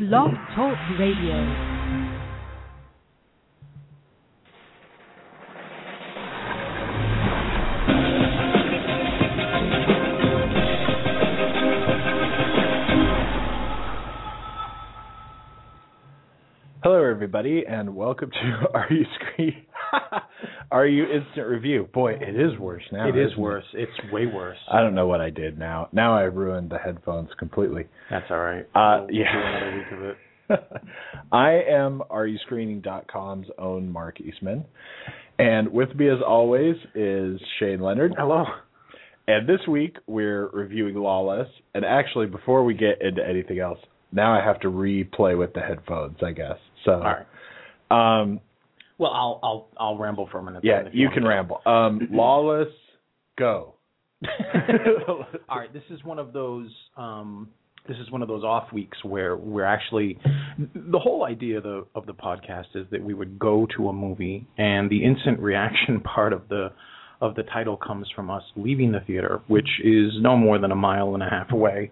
Blog Talk Radio. Hello, everybody, and welcome to Are You Screen? Are You Instant Review? Boy, it is worse now. It is isn't worse. It's way worse. I don't know what I did now. Now I ruined the headphones completely. That's all right. Uh, We'll yeah. do another week of it. I am RUScreening.com's own Mark Eastman, and with me, as always, is Shane Leonard. Hello. And this week we're reviewing Lawless. And actually, before we get into anything else, now I have to replay with the headphones, I guess. So, All right. um, Well, I'll I'll I'll ramble for a minute. yeah, then you can ramble. Um, Lawless, go. All right. This is one of those. Um, this is one of those off weeks where we're actually the whole idea of the of the podcast is that we would go to a movie and the instant reaction part of the of the title comes from us leaving the theater, which is no more than a mile and a half away,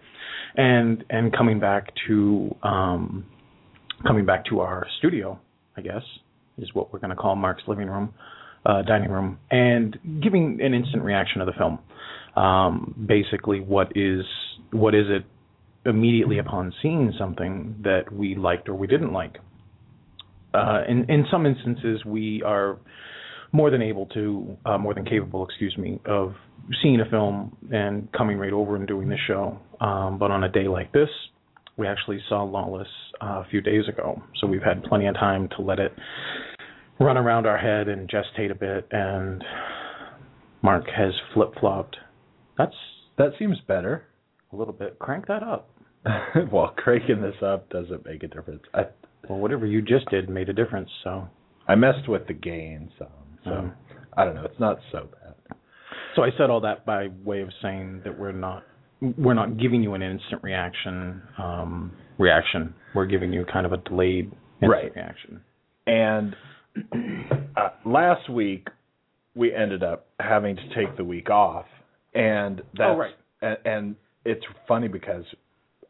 and and coming back to um, coming back to our studio, I guess is what we're going to call Mark's living room, uh, dining room, and giving an instant reaction to the film. Um, basically, what is what is it immediately upon seeing something that we liked or we didn't like? Uh, in in some instances, we are more than able to, uh, more than capable, excuse me, of seeing a film and coming right over and doing the show. Um, but on a day like this, we actually saw Lawless uh, a few days ago, so we've had plenty of time to let it run around our head and gestate a bit. And Mark has flip flopped. That's That seems better. a little bit. Crank that up. well, cranking this up doesn't make a difference. I Well, whatever you just did made a difference. So, I messed with the gain some, so Mm. I don't know. It's not so bad. so I said all that by way of saying that we're not we're not giving you an instant reaction um, reaction. We're giving you kind of a delayed instant Right. reaction. And uh, last week we ended up having to take the week off, and that's Oh, right. and, and it's funny because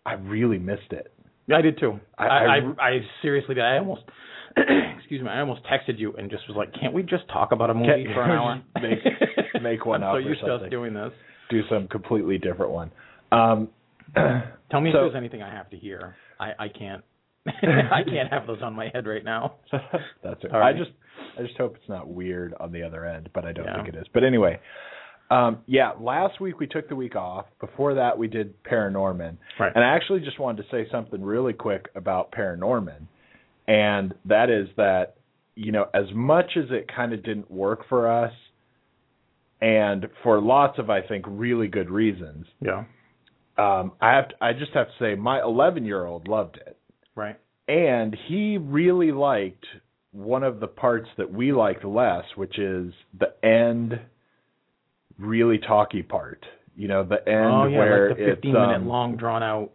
I really missed it. Yeah, I did too. I- I, I- I, seriously did. I almost, excuse me, I almost texted you and just was like, "Can't we just talk about a movie Can't- for an hour? make- make one I'm up so used to us doing this. Do some completely different one. Um, Tell me So- if there's anything I have to hear. I, I can't. I can't have those on my head right now. That's it. Right. I just I just hope it's not weird on the other end, but I don't Yeah. think it is. But anyway, um, yeah, last week we took the week off. Before that, we did Paranorman, Right. and I actually just wanted to say something really quick about Paranorman, and that is that you know as much as it kind of didn't work for us, and for lots of I think really good reasons, Yeah. um, I have to, I just have to say my 11 year old loved it Right. and he really liked one of the parts that we liked less, which is the end, really talky part. You know, the end oh yeah, where like the 15 it's minute um, long drawn out.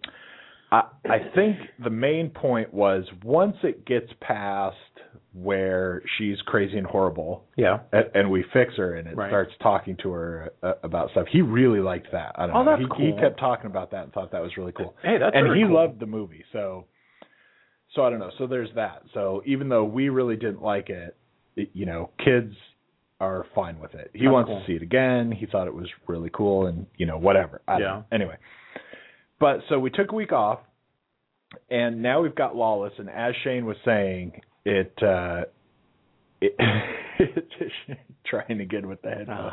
I, I think the main point was once it gets past where she's crazy and horrible, Yeah. and, and we fix her, and it Right. starts talking to her uh, about stuff. He really liked that. I don't Oh, know. that's he, he kept talking about that and thought that was really cool Hey, that's and he cool. loved the movie so so i don't know so there's that so even though we really didn't like it, it you know kids are fine with it he wants cool. to see it again he thought it was really cool and you know whatever I Yeah. know. anyway but so we took a week off and now we've got lawless and as shane was saying it uh it trying to get with the headphones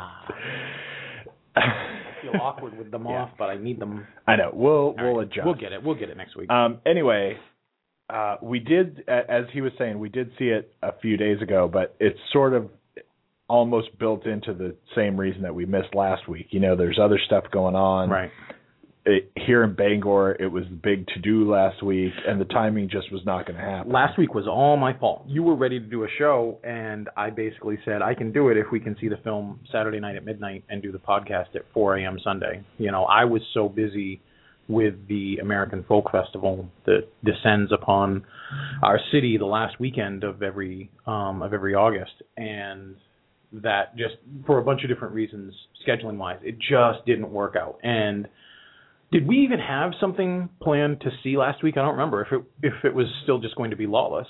I feel awkward with them Yeah. off, but I need them. I know. We'll All we'll right. adjust. We'll get it. We'll get it next week. Um, anyway, uh, we did, as he was saying, we did see it a few days ago, but it's sort of almost built into the same reason that we missed last week. You know, there's other stuff going on. right. It, here in Bangor, it was the big to do last week, and the timing just was not going to happen. Last week was all my fault. You were ready to do a show, and I basically said I can do it if we can see the film Saturday night at midnight and do the podcast at 4 a.m. Sunday. You know, I was so busy with the American Folk Festival that descends upon our city the last weekend of every um, of every August, and that just for a bunch of different reasons, scheduling wise, it just didn't work out. And Did we even have something planned to see last week? I don't remember if it if it was still just going to be Lawless.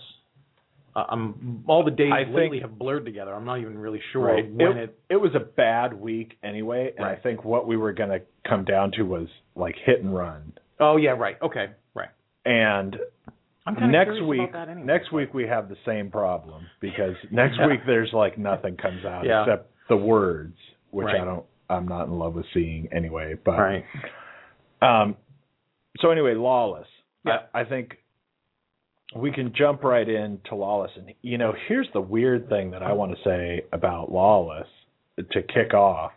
Uh, I'm all the days I lately think- have blurred together. I'm not even really sure Right. when it, it. it was a bad week anyway, and I think what we were going to come down to was like hit and run. Oh yeah, right. Okay, right. And I'm next week, anyway. next week we have the same problem because next Yeah. week there's like nothing comes out Yeah. except the words, which Right. I don't, I'm not in love with seeing anyway. But Right. um, so anyway, Lawless. Yeah. I, I think we can jump right into Lawless, and you know, here's the weird thing that I want to say about Lawless to kick off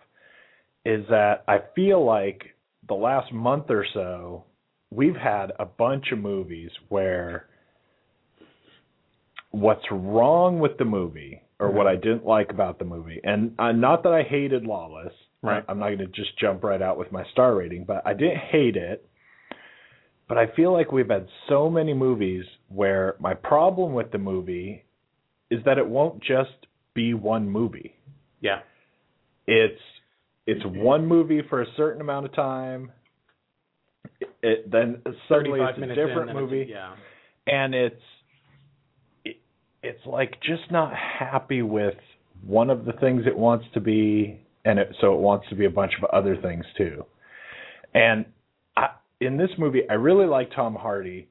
is that I feel like the last month or so we've had a bunch of movies where what's wrong with the movie or what I didn't like about the movie, and uh, not that I hated Lawless. Right. I'm not going to just jump right out with my star rating, but I didn't hate it. But I feel like we've had so many movies where my problem with the movie is that it won't just be one movie. Yeah. It's it's one movie for a certain amount of time. It, it then suddenly 35 it's a in, different it's- movie yeah. and it's it, it's like just not happy with one of the things it wants to be and it, so it wants to be a bunch of other things too and in this movie i really like tom hardy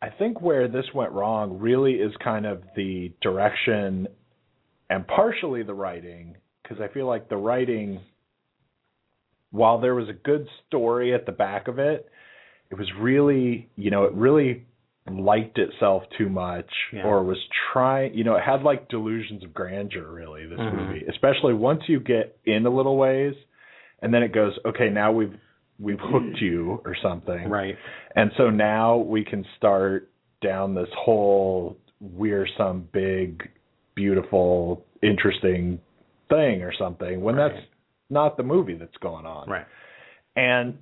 i think where this went wrong really is kind of the direction and partially the writing because i feel like the writing while there was a good story at the back of it it was really you know it really liked itself too much Yeah. or was trying you know it had like delusions of grandeur really this Mhm. movie especially once you get in a little ways and then it goes okay now we've we've hooked you or something Right. and so now we can start down this whole we're some big beautiful interesting thing or something when Right. that's not the movie that's going on Right. and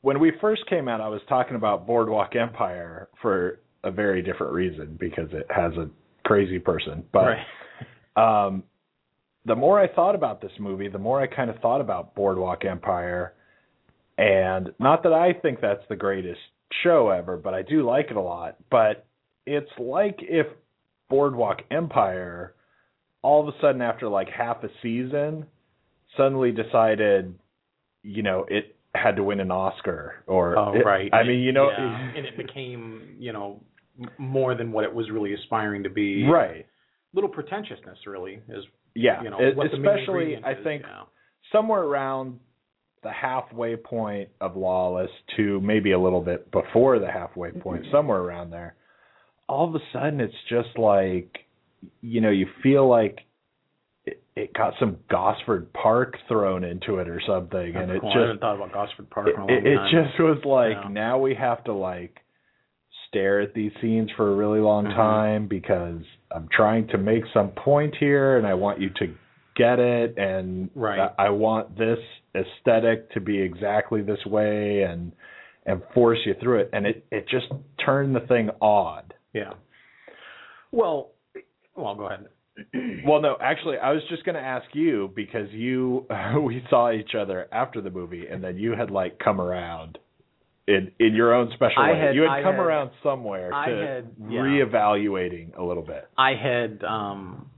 when we first came out, I was talking about Boardwalk Empire for a very different reason because it has a crazy person. But right. um, the more I thought about this movie, the more I kind of thought about Boardwalk Empire. And not that I think that's the greatest show ever, but I do like it a lot. But it's like if Boardwalk Empire, all of a sudden after like half a season, suddenly decided, you know, it had to win an Oscar or Oh, it- right. I mean, you know, Yeah. and it became, you know, more than what it was really aspiring to be. right. Little pretentiousness, really, is Yeah, you know, it- what the main especially I think yeah. somewhere around the halfway point of Lawless to maybe a little bit before the halfway point, somewhere around there. All of a sudden, it's just like, you know, you feel like it, it got some Gosford Park thrown into it or something, and That's it cool. I just haven't thought about Gosford Park long it, it just was like Yeah. now we have to like stare at these scenes for a really long Mhm. time because I'm trying to make some point here and I want you to get it and Right. I, I want this aesthetic to be exactly this way and and force you through it and it it just turned the thing odd. yeah. Well, well, go ahead. Well, no, actually, I was just going to ask you because you we saw each other after the movie, and then you had like come around in in your own special I way. had- you had I come had- around somewhere I to had- yeah. reevaluating a little bit. I had um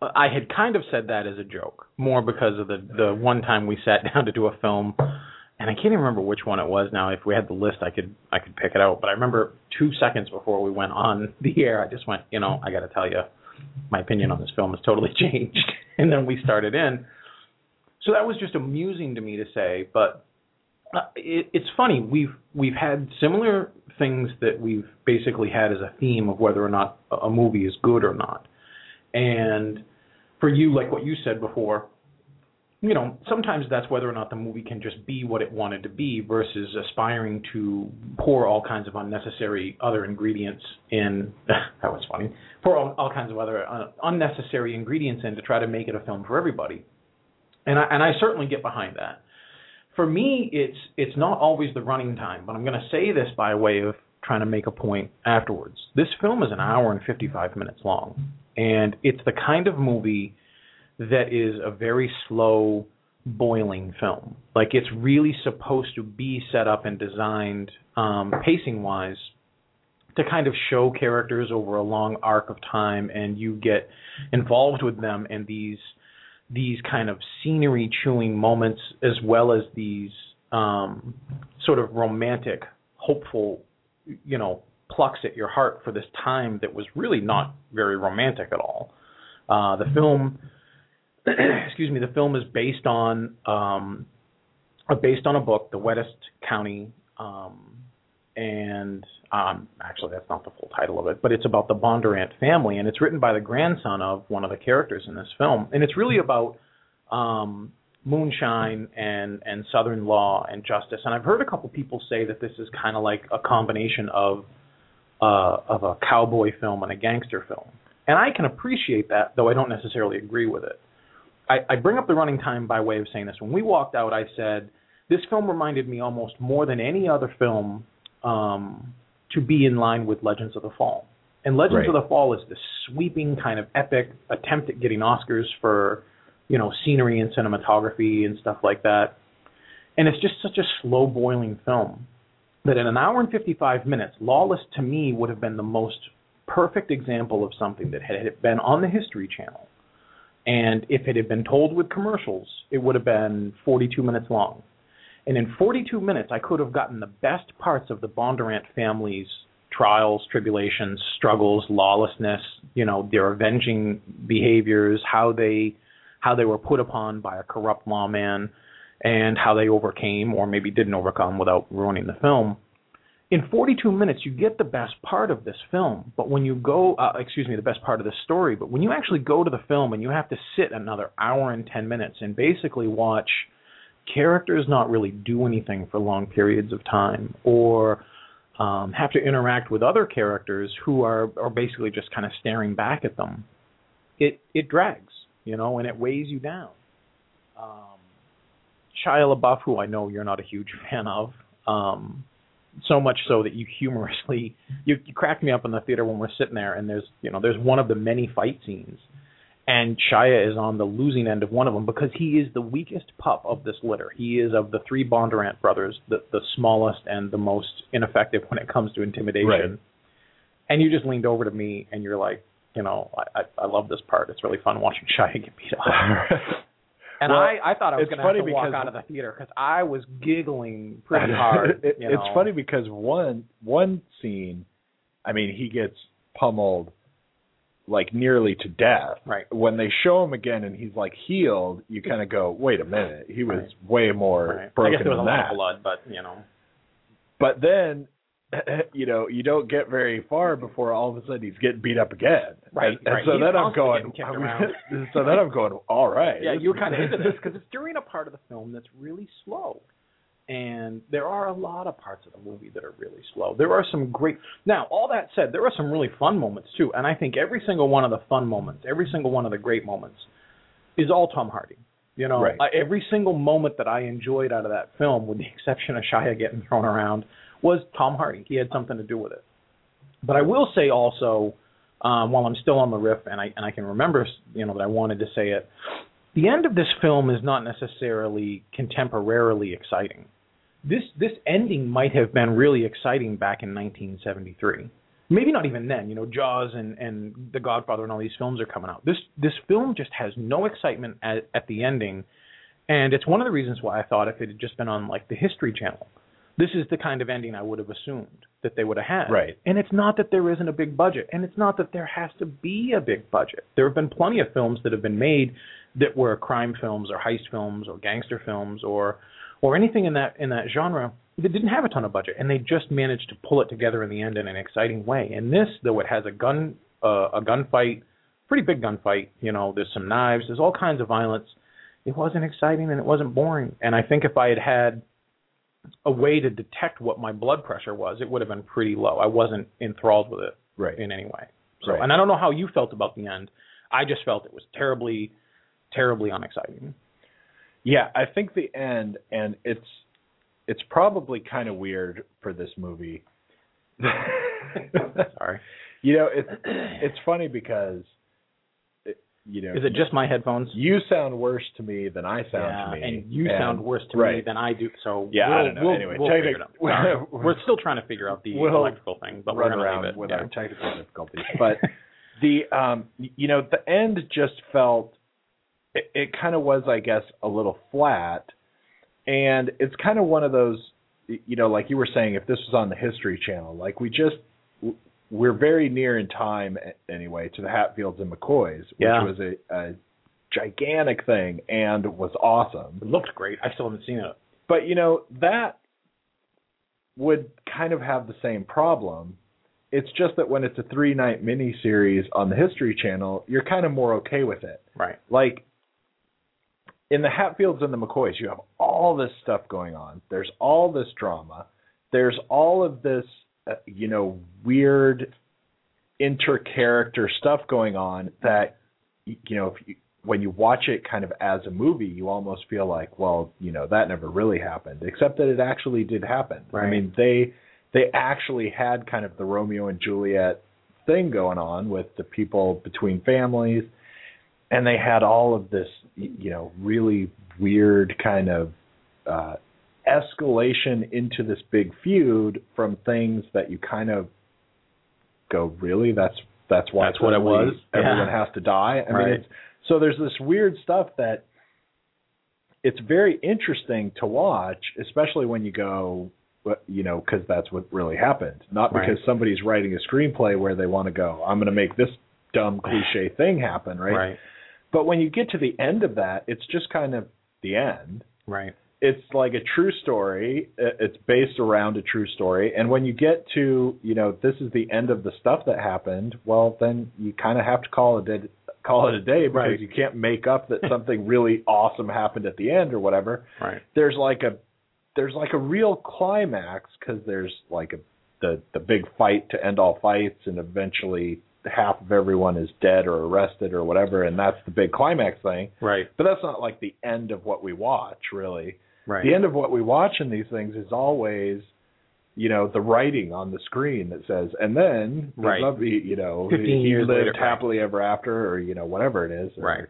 I had kind of said that as a joke, more because of the the one time we sat down to do a film, and I can't even remember which one it was now. If we had the list, I could I could pick it out. But I remember two seconds before we went on the air, I just went, you know, I got to tell you, my opinion on this film has totally changed. and then we started in. So that was just amusing to me to say, but uh, it, it's funny. We've we've had similar things that we've basically had as a theme of whether or not a a movie is good or not. And for you, like what you said before, you know, sometimes that's whether or not the movie can just be what it wanted to be versus aspiring to pour all kinds of unnecessary other ingredients in. that was funny. Pour all, all kinds of other uh, unnecessary ingredients in to try to make it a film for everybody. And I, and I certainly get behind that. For me, it's it's not always the running time, but I'm going to say this by way of trying to make a point afterwards. This film is an hour and 55 minutes long, and it's the kind of movie that is a very slow boiling film. Like it's really supposed to be set up and designed um, pacing wise to kind of show characters over a long arc of time and you get involved with them and these these kind of scenery chewing moments as well as these um, sort of romantic hopeful you know plucks at your heart for this time that was really not very romantic at all uh, the film excuse me the film is based on um, based on a book the wettest county um, and um, actually that's not the full title of it, but it's about the Bondurant family, and it's written by the grandson of one of the characters in this film, and it's really about um, moonshine and and Southern law and justice. And I've heard a couple people say that this is kind of like a combination of uh, of a cowboy film and a gangster film, and I can appreciate that, though I don't necessarily agree with it. I, I bring up the running time by way of saying this. When we walked out, I said this film reminded me almost more than any other film um, to be in line with Legends of the Fall. And Legends right. of the Fall is this sweeping kind of epic attempt at getting Oscars for, you know, scenery and cinematography and stuff like that. And it's just such a slow boiling film that in an hour and 55 minutes, Lawless to me would have been the most perfect example of something that had been on the History Channel. And if it had been told with commercials, it would have been 42 minutes long. And in 42 minutes, I could have gotten the best parts of the Bondurant family's trials, tribulations, struggles, lawlessness, you know, their avenging behaviors, how they how they were put upon by a corrupt lawman and how they overcame or maybe didn't overcome without ruining the film. In 42 minutes, you get the best part of this film, but when you go, uh, excuse me, the best part of the story, but when you actually go to the film and you have to sit another hour and 10 minutes and basically watch characters not really do anything for long periods of time or um, have to interact with other characters who are, are basically just kind of staring back at them, it it drags, you know, and it weighs you down. Um, Shia LaBeouf, who I know you're not a huge fan of, um, so much so that you humorously you, you crack me up in the theater when we're sitting there, and there's you know there's one of the many fight scenes and Shia is on the losing end of one of them because he is the weakest pup of this litter. He is of the three Bondurant brothers, the the smallest and the most ineffective when it comes to intimidation. Right. And you just leaned over to me and you're like, you know, I I, I love this part. It's really fun watching Shia get beat up. And well, I, I thought I was going to have to walk out of the theater because I was giggling pretty hard. it, you know. It's funny because one one scene, I mean, he gets pummeled like nearly to death. Right. When they show him again and he's like healed, you kind of go, wait a minute, he was right. way more right. broken I guess there was than a that. lot of blood, but you know. But then, you know, you don't get very far before all of a sudden he's getting beat up again. Right. And, and right. so he's then I'm going. so then I'm going. All right. Yeah, you were kind of into this because it's during a part of the film that's really slow and there are a lot of parts of the movie that are really slow. There are some great. Now, all that said, there are some really fun moments too, and I think every single one of the fun moments, every single one of the great moments, is all Tom Hardy. You know, right. every single moment that I enjoyed out of that film, with the exception of Shia getting thrown around, was Tom Hardy. He had something to do with it. But I will say also, um, while I'm still on the riff, and I and I can remember, you know, that I wanted to say it. The end of this film is not necessarily contemporarily exciting this this ending might have been really exciting back in 1973. Maybe not even then. You know, Jaws and and The Godfather and all these films are coming out. This this film just has no excitement at, at the ending, and it's one of the reasons why I thought if it had just been on like the History Channel, this is the kind of ending I would have assumed that they would have had. Right. And it's not that there isn't a big budget, and it's not that there has to be a big budget. There have been plenty of films that have been made that were crime films or heist films or gangster films or or anything in that in that genre that didn't have a ton of budget, and they just managed to pull it together in the end in an exciting way. And this, though it has a gun uh, a gunfight, pretty big gunfight, you know, there's some knives, there's all kinds of violence. It wasn't exciting and it wasn't boring. And I think if I had had a way to detect what my blood pressure was, it would have been pretty low. I wasn't enthralled with it right. in any way. So, right. and I don't know how you felt about the end. I just felt it was terribly, terribly unexciting. Yeah, I think the end, and it's it's probably kind of weird for this movie. Sorry. You know, it's it's funny because you know, Is it just my headphones? you sound worse to me than I sound yeah, to me, and you sound worse to me than I do. So Yeah, I we'll, don't know. We'll, Anyway, we'll figure it out. Sorry. we're still trying to figure out the We'll electrical thing, but we're run gonna around leave it. with yeah. our technical difficulties. But the um, you know, the end just felt it, it kind of was, I guess, a little flat, and it's kind of one of those, you know, like you were saying, if this was on the History Channel, like we just we're very near in time anyway to the Hatfields and McCoys, which Yeah. was a, a gigantic thing and was awesome. It looked great. I still haven't seen it. But you know that would kind of have the same problem. It's just that when it's a three night mini series on the History Channel, you're kind of more okay with it. Right. Like in the Hatfields and the McCoys, you have all this stuff going on. There's all this drama. There's all of this, uh, you know, weird inter-character stuff going on that, you know, if you, when you watch it kind of as a movie, you almost feel like, well, you know, that never really happened, except that it actually did happen. I mean, they they actually had kind of the Romeo and Juliet thing going on with the people between families and they had all of this you know really weird kind of uh escalation into this big feud from things that you kind of go really that's that's why That's what it was? everyone Yeah. has to die i Right. mean it's so there's this weird stuff that it's very interesting to watch especially when you go you know because that's what really happened not Right. because somebody's writing a screenplay where they want to go i'm going to make this dumb cliche thing happen right Right. but when you get to the end of that, it's just kind of the end. Right. It's like a true story. It's based around a true story. And when you get to, you know, this is the end of the stuff that happened, well, then you kind of have to call it a, call it a day because Right. you can't make up that something really awesome happened at the end or whatever. Right. There's like a there's like a real climax because there's like a the the big fight to end all fights and eventually half of everyone is dead or arrested or whatever and that's the big climax thing Right. but that's not like the end of what we watch really Right. the end of what we watch in these things is always you know the writing on the screen that says and then Right. lovely you know he lived later, right. happily ever after or you know whatever it is or Right.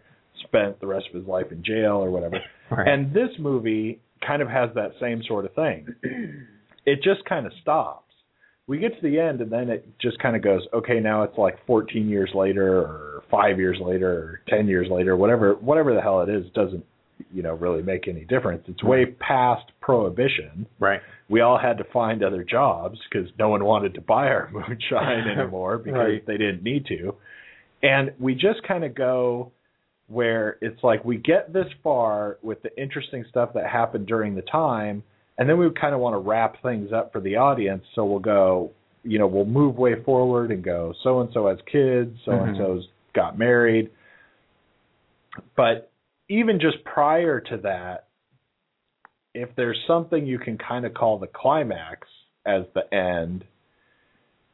spent the rest of his life in jail or whatever Right. and this movie kind of has that same sort of thing. It just kind of stops. We get to the end and then it just kind of goes, okay, now it's like 14 years later or 5 years later or 10 years later, whatever whatever the hell it is doesn't you know really make any difference. It's way past prohibition. right. We all had to find other jobs because no one wanted to buy our moonshine anymore because Right. they didn't need to. And we just kind of go where it's like we get this far with the interesting stuff that happened during the time, and then we kind of want to wrap things up for the audience. So we'll go, you know, we'll move way forward and go, so and so has kids, so and so's mm-hmm. got married. But even just prior to that, if there's something you can kind of call the climax as the end,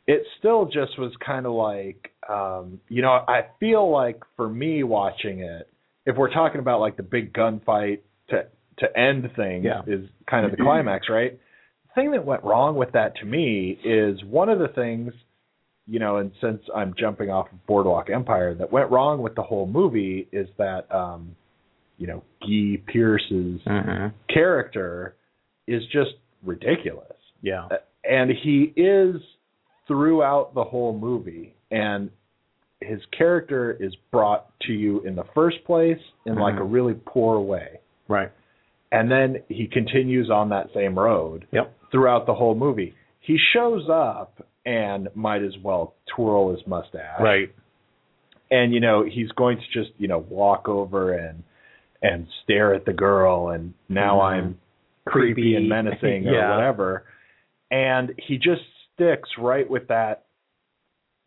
it still just was kind of like, um, you know, I feel like for me watching it, if we're talking about like the big gunfight to to end things Yeah. is kind of the climax, right? The thing that went wrong with that to me is one of the things, you know, and since I'm jumping off of Boardwalk Empire, that went wrong with the whole movie is that, um, you know, Guy Pearce's Mm-hmm. character is just ridiculous Yeah. and he is throughout the whole movie and his character is brought to you in the first place in like Mhm. a really poor way Right. and then he continues on that same road Yep. throughout the whole movie he shows up and might as well twirl his mustache Right. and you know he's going to just you know walk over and and stare at the girl and now Mhm. i'm creepy, Creepy. and menacing or whatever and he just sticks right with that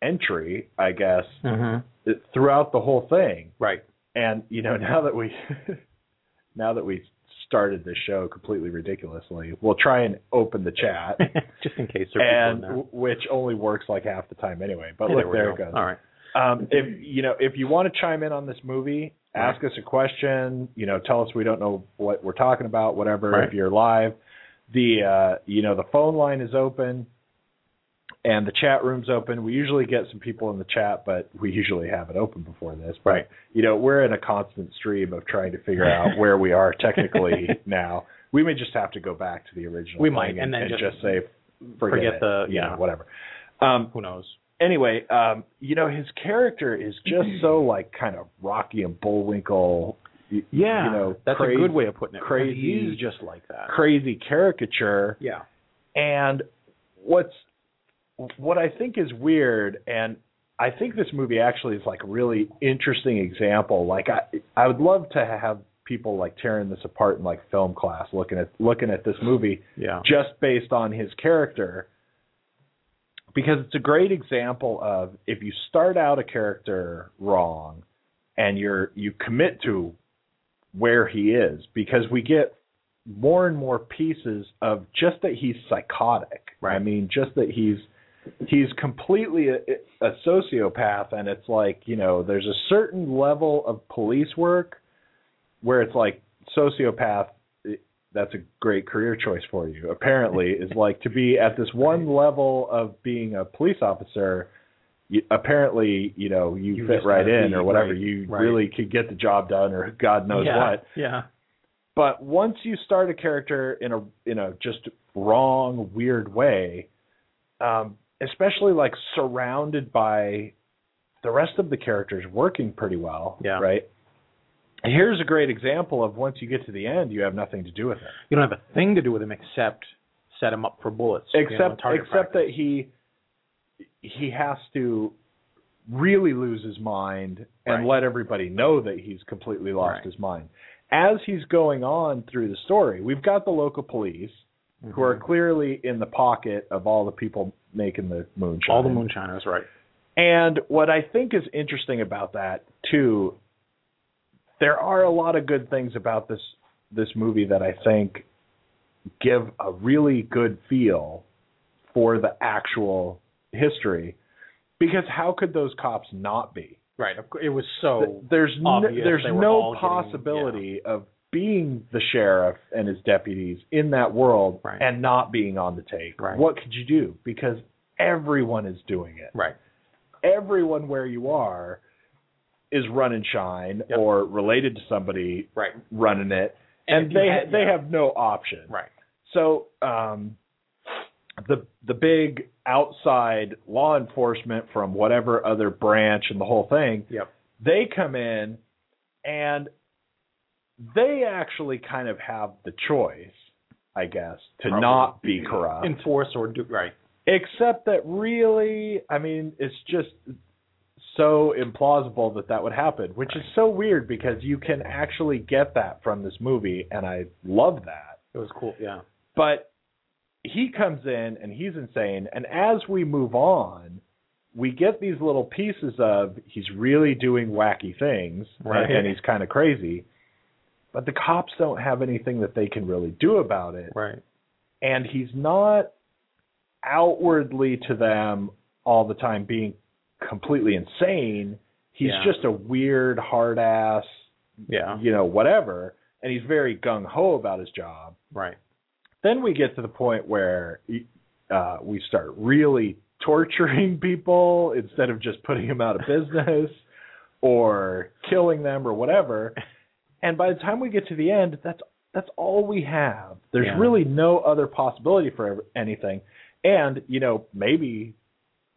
entry i guess Mm-hmm. throughout the whole thing Right. and you know now that we now that we started this show completely ridiculously we'll try and open the chat Just in case there and there. w- which only works like half the time anyway but look we there it goes All right. um, if you know, if you want to chime in on this movie, ask us a question. You know, tell us we don't know what we're talking about. Whatever. Right. If you're live, the uh, you know the phone line is open. and the chat room's open. We usually get some people in the chat, but we usually have it open before this. But, Right. You know, we're in a constant stream of trying to figure out where we are technically now. We may just have to go back to the original. We might, and, and then and just say forget, forget the- you know, yeah. whatever. Um, Who knows? Anyway, um, you know, his character is just so like kind of Rocky and Bullwinkle. Yeah, you know, that's crazy, a good way of putting it. crazy- he's just like that. crazy caricature. Yeah. And what's what I think is weird, and I think this movie actually is like a really interesting example. Like I, I would love to have people like tearing this apart in like film class, looking at looking at this movie Yeah. just based on his character, because it's a great example of if you start out a character wrong, and you're you commit to where he is, because we get more and more pieces of just that he's psychotic. Right. I mean, just that he's he's completely a, a sociopath, and it's like you know, there's a certain level of police work where it's like sociopath. That's a great career choice for you. Apparently, is like to be at this one level of being a police officer. You, apparently, you know, you, You fit right in be- or whatever. right, you right. really could get the job done, or God knows yeah. what Yeah. but once you start a character in a in a just wrong weird way um especially like surrounded by the rest of the characters working pretty well Yeah. right here's a great example of once you get to the end you have nothing to do with it You don't have a thing to do with him except set him up for bullets. you know, except except practice. that he he has to really lose his mind and Right. let everybody know that he's completely lost Right. his mind. As he's going on through the story, we've got the local police who are Mhm. clearly in the pocket of all the people making the moonshine. all the moonshiners, right? And what I think is interesting about that too, there are a lot of good things about this this movie that I think give a really good feel for the actual history. Because how could those cops not be? Right. It was so. there's no, there's no all getting- possibility of being the sheriff and his deputies in that world Right. and not being on the take. Right. What could you do? Because everyone is doing it right. everyone where you are is run and shine Yep. or related to somebody Right. running it And and, they had- they yeah. have no option Right. so um the the big outside law enforcement from whatever other branch and the whole thing Yep. they come in and they actually kind of have the choice i guess to Probably. not be corrupt Enforce or do right. except that really i mean it's just so implausible that that would happen which is so weird because you can actually get that from this movie and i love that It was cool. Yeah. but he comes in and he's insane and as we move on we get these little pieces of he's really doing wacky things Right. and, and he's kind of crazy but the cops don't have anything that they can really do about it Right. and he's not outwardly to them all the time being completely insane. He's Yeah. just a weird, hard ass, Yeah. you know, whatever. And he's very gung ho about his job. Right. Then we get to the point where uh, we start really torturing people instead of just putting them out of business or killing them or whatever. And by the time we get to the end, that's that's all we have. There's Yeah. really no other possibility for anything. And you know, maybe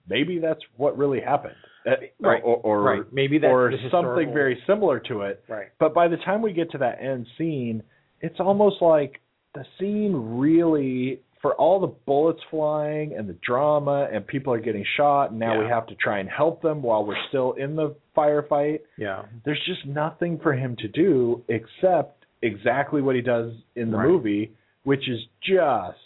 maybe that's what really happened, Uh, Right. Or, or, right. Maybe that's or the something historical- very similar to it. Right. But by the time we get to that end scene, it's almost like the scene really, for all the bullets flying and the drama and people are getting shot, and now we have to try and help them while we're still in the firefight. Yeah. There's just nothing for him to do except exactly what he does in the Right. movie, which is just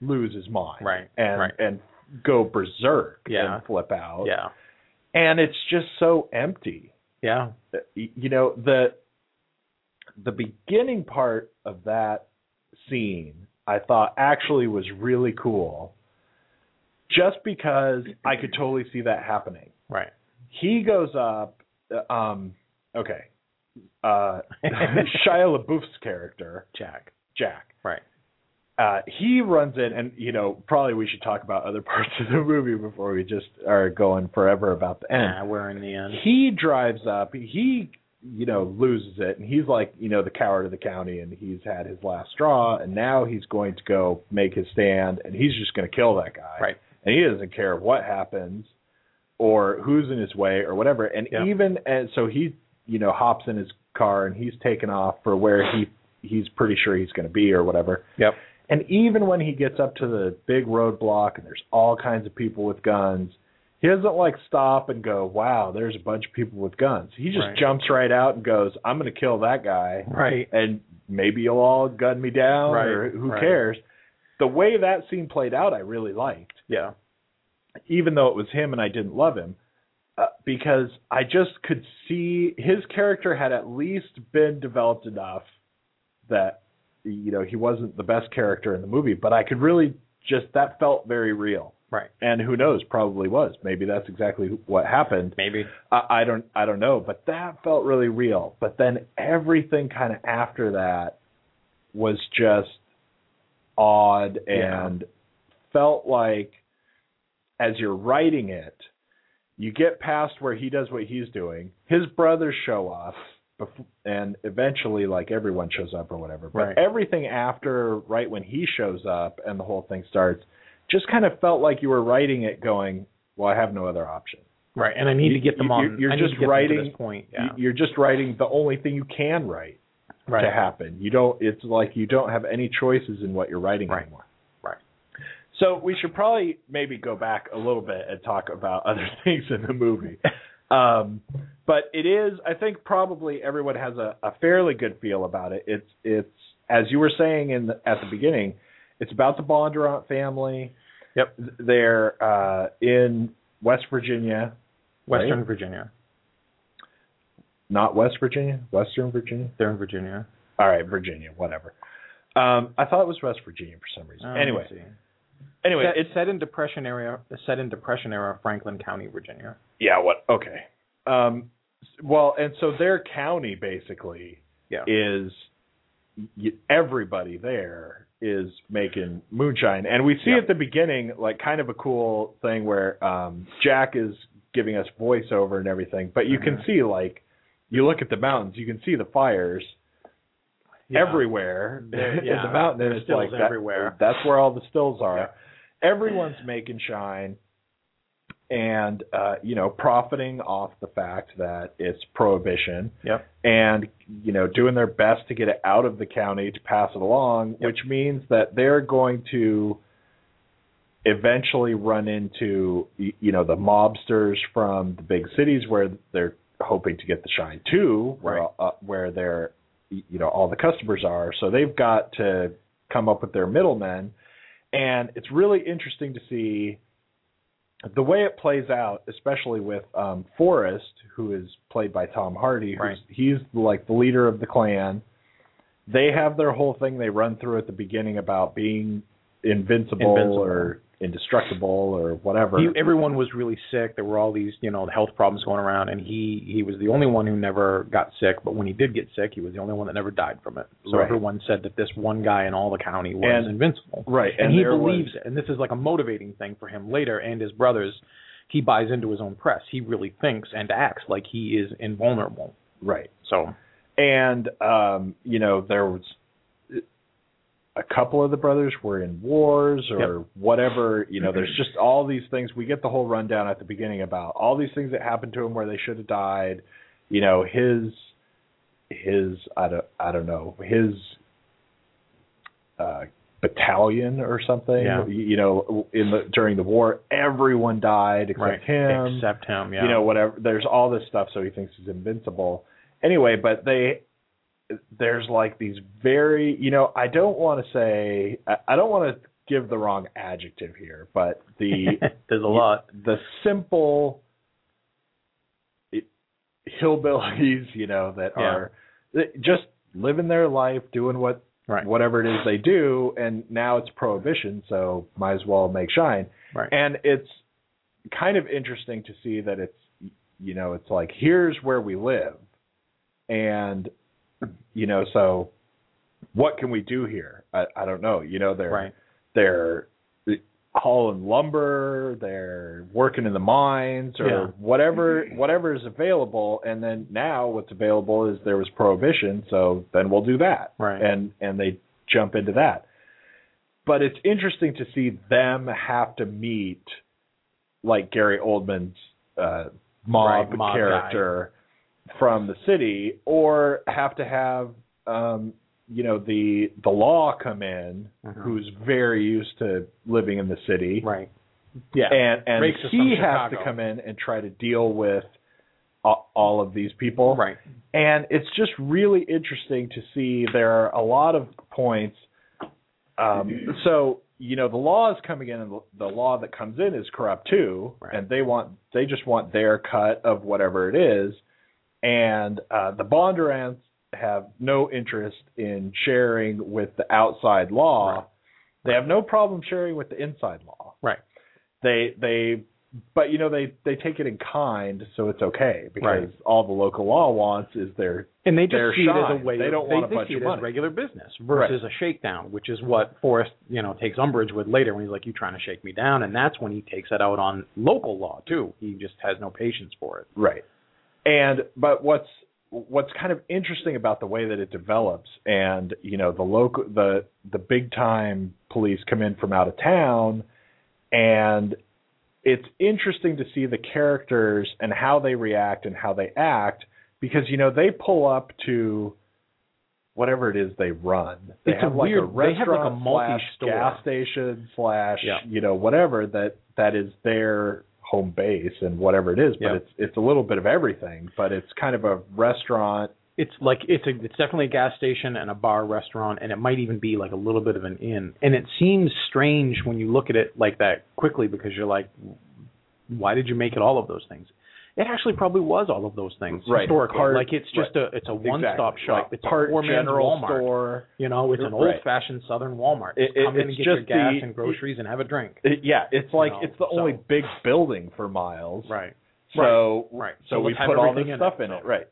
lose his mind Right, and right. and go berserk Yeah. and flip out. Yeah. And it's just so empty Yeah. you know the the beginning part of that scene I thought actually was really cool just because I could totally see that happening. Right. He goes up uh, um okay. Uh Shia LaBeouf's character, Jack. Jack. Right. Uh, he runs in, and you know, probably we should talk about other parts of the movie before we just are going forever about the end. Yeah, we're in the end. He drives up. He, you know, loses it, and he's like, you know, the coward of the county, and he's had his last straw, and now he's going to go make his stand, and he's just going to kill that guy. Right. And he doesn't care what happens, or who's in his way, or whatever. And even and so he, you know, hops in his car and he's taken off for where he he's pretty sure he's going to be or whatever. Yep. And even when he gets up to the big roadblock and there's all kinds of people with guns, he doesn't like stop and go, "Wow, there's a bunch of people with guns." He just Right. jumps right out and goes, "I'm going to kill that guy." Right. And maybe you'll all gun me down Right, or who right. cares. The way that scene played out, I really liked Yeah. even though it was him and I didn't love him, uh, because I just could see his character had at least been developed enough that you know he wasn't the best character in the movie, but I could really just that felt very real. Right. And who knows, probably was. Maybe that's exactly what happened. Maybe. I, I don't I don't know, but that felt really real. But then everything kind of after that was just odd Yeah. and felt like as you're writing it, you get past where he does what he's doing. His brothers show up, bef- and eventually, like everyone shows up or whatever. But Right. everything after, right when he shows up and the whole thing starts, just kind of felt like you were writing it, going, "Well, I have no other option." Right. And I need to get them You- on. you're- I just to get them to writing- this point. You- Yeah. You're just writing the only thing you can write right. to happen. You don't. It's like you don't have any choices in what you're writing Right. anymore. Right. So we should probably maybe go back a little bit and talk about other things in the movie. Um, but it is, I think, probably everyone has a, a fairly good feel about it. It's it's as you were saying in the, at the beginning, it's about the Bondurant family. Yep. They're uh, in West Virginia, Western right? Virginia. not West Virginia, Western Virginia. They're in Virginia. All right, Virginia, whatever. Um, I thought it was West Virginia for some reason. Uh, anyway. Anyway, set, it's set in Depression area. Set in Depression era, Franklin County, Virginia. yeah. What? Okay. Um, well, and so their county basically Yeah. is everybody there is making moonshine, and we see Yeah. at the beginning like kind of a cool thing where um, Jack is giving us voiceover and everything, but you can Mhm. see like you look at the mountains, you can see the fires Yeah. everywhere There- in the mountain. and it's like stills that- everywhere. That's where all the stills are. Everyone's making shine, and uh, you know, profiting off the fact that it's prohibition, Yep. and you know, doing their best to get it out of the county to pass it along, Yep. which means that they're going to eventually run into you know the mobsters from the big cities where they're hoping to get the shine to where Right. uh, where their you know all the customers are so they've got to come up with their middlemen and it's really interesting to see the way it plays out especially with um Forrest who is played by Tom Hardy who's, Right. he's like the leader of the clan they have their whole thing they run through at the beginning about being invincible, Invincible. or indestructible or whatever. He, everyone was really sick. There were all these, you know, health problems going around, and he he was the only one who never got sick. But when he did get sick, he was the only one that never died from it. So Right. everyone said that this one guy in all the county was And- invincible, right, and, he there was- believes it. And this is like a motivating thing for him later, and his brothers. He buys into his own press. He really thinks and acts like he is invulnerable. right. So and um, you know there was a couple of the brothers were in wars or whatever. You know, there's just all these things. We get the whole rundown at the beginning about all these things that happened to him where they should have died. You know, his his I don't I don't know his uh, battalion or something. Yeah. You you know, in the during the war, everyone died except right, him except him, yeah. you know whatever there's all this stuff so he thinks he's invincible anyway but they there's like these very you know i don't want to say I- don't want to give the wrong adjective here but the There's a lot. the simple hillbillies you know that Yeah. are just living their life doing what Right. whatever it is they do and now it's prohibition so might as well make shine Right. and it's kind of interesting to see that it's you know it's like here's where we live and you know so what can we do here? I, I don't know. You know, they're Right. they're hauling lumber, they're working in the mines or Yeah. whatever whatever is available and then now what's available is there was prohibition, so then we'll do that. Right. And and they jump into that. But it's interesting to see them have to meet like Gary Oldman's uh mob, Right, mob character from the city or have to have um you know the the law come in Mhm. who's very used to living in the city Right. Yeah. and and Rakes he has to come in and try to deal with all of these people right. and it's just really interesting to see there are a lot of points um so you know the law is coming in and the- the law that comes in is corrupt too Right. and they want they just want their cut of whatever it is and uh the bondurants have no interest in sharing with the outside law Right. they have no problem sharing with the inside law Right. they they but you know they they take it in kind so it's okay because Right. all the local law wants is their And they just see it as a way. They don't they, want a they bunch see of it money. as regular business versus a shakedown, which is what Forrest, you know, takes umbrage with later when he's like, "You trying to shake me down?" And that's when he takes it out on local law too. He just has no patience for it. Right. And but what's what's kind of interesting about the way that it develops and you know the local the the big time police come in from out of town and it's interesting to see the characters and how they react and how they act because you know they pull up to whatever it is they run. They It's a have like weird- a they have like a slash gas station slash Yeah. you know whatever that that is their home base and whatever it is. But Yeah. it's it's a little bit of everything. But it's kind of a restaurant. It's like it's a it's definitely a gas station and a bar restaurant, and it might even be like a little bit of an inn. And it seems strange when you look at it like that quickly because you're like, why did you make it all of those things? It actually probably was all of those things Right. historically. Part- like it's just a it's a one stop Exactly. shop. Like it's part a general Walmart. store. You know, it's an Right. old fashioned Southern Walmart. It- Just it- come in and get your gas the- and groceries and have a drink. It- yeah, it's like know, it's the only big building for miles. Right. So Right. so, So we've put all this stuff it, in it, so. right?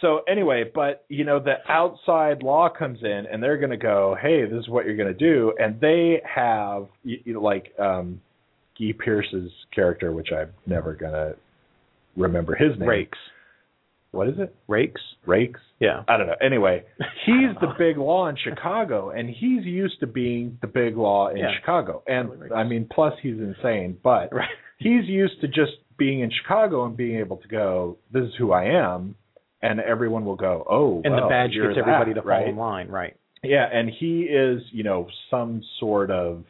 So anyway, but you know the outside law comes in and they're going to go, "Hey, this is what you're going to do," and they have you, you know, like um, Guy Pearce's character, which I'm never going to remember his name. Rakes. What is it? Rakes? Rakes? Yeah. I don't know. Anyway, he's the big law in Chicago, and he's used to being the big law in Yeah. Chicago. And I mean, plus he's insane, but Right. he's used to just being in Chicago and being able to go, "This is who I am," and everyone will go, "Oh." And the well, badge gets everybody that, to fall right? in line, right? Yeah, and he is, you know, some sort of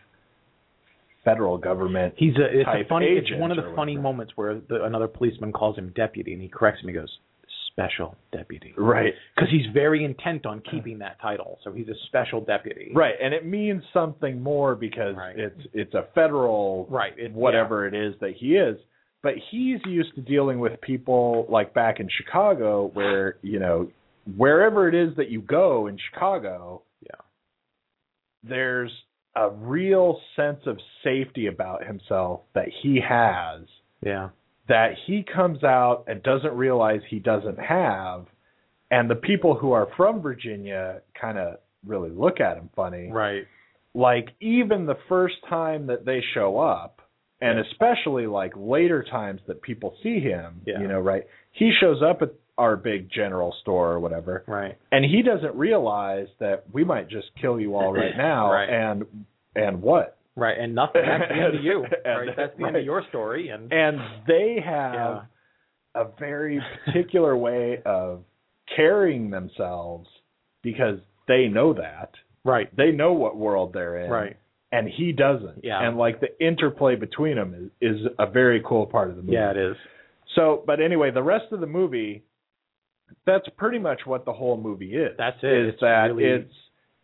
federal government. He's a it's a funny it's one of the funny moments where the, another policeman calls him deputy and he corrects him he goes special deputy Right. because he's very intent on keeping that title so he's a special deputy Right, and it means something more because Right. it's it's a federal right it, whatever it is that he is. But he's used to dealing with people like back in Chicago where, you know, wherever it is that you go in Chicago, Yeah. there's a real sense of safety about himself that he has yeah. that he comes out and doesn't realize he doesn't have. And the people who are from Virginia kind of really look at him funny. Right. Like even the first time that they show up and especially like later times that people see him Yeah. you know right he shows up at our big general store or whatever. Right. And he doesn't realize that we might just kill you all right now Right. and and what? Right and nothing. That's the end of you And- right that's the end of your story and and they have Yeah. a very particular way of carrying themselves because they know that. Right. They know what world they're in. Right. And he doesn't. Yeah. And like the interplay between them is, is a very cool part of the movie. yeah it is. So, but anyway, the rest of the movie, that's pretty much what the whole movie is. That's it. Is It's that really- it's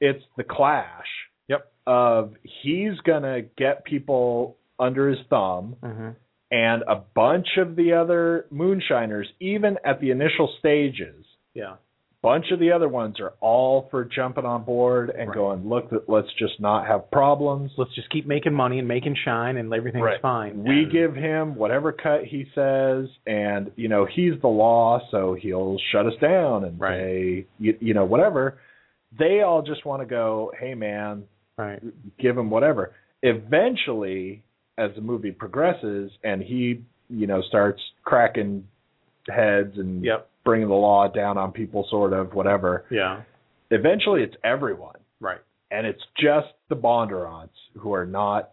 it's the clash. Yep. Of he's gonna get people under his thumb, mm-hmm. and a bunch of the other moonshiners, even at the initial stages, yeah bunch of the other ones are all for jumping on board and Right. going, look, let's just not have problems. let's just keep making money and making shine and everything's Right. fine We And- give him whatever cut he says, and you know he's the law, so he'll shut us down and Right. say, you, you know, whatever. they all just want to go, hey man, Right. give him whatever. Eventually, as the movie progresses and he, you know, starts cracking heads and Yep. Bringing the law down on people, sort of whatever. Yeah. Eventually, it's everyone, Right. and it's just the Bondurants who are not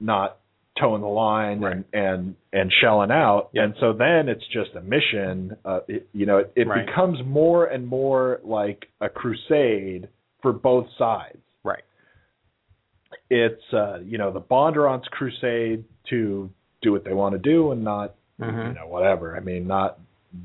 not toeing the line Right. and and and shelling out. Yep. And so then it's just a mission. Uh, it, you know, it, it Right. becomes more and more like a crusade for both sides Right. it's uh you know the Bondurants crusade to do what they want to do and not Mhm. you know whatever i mean not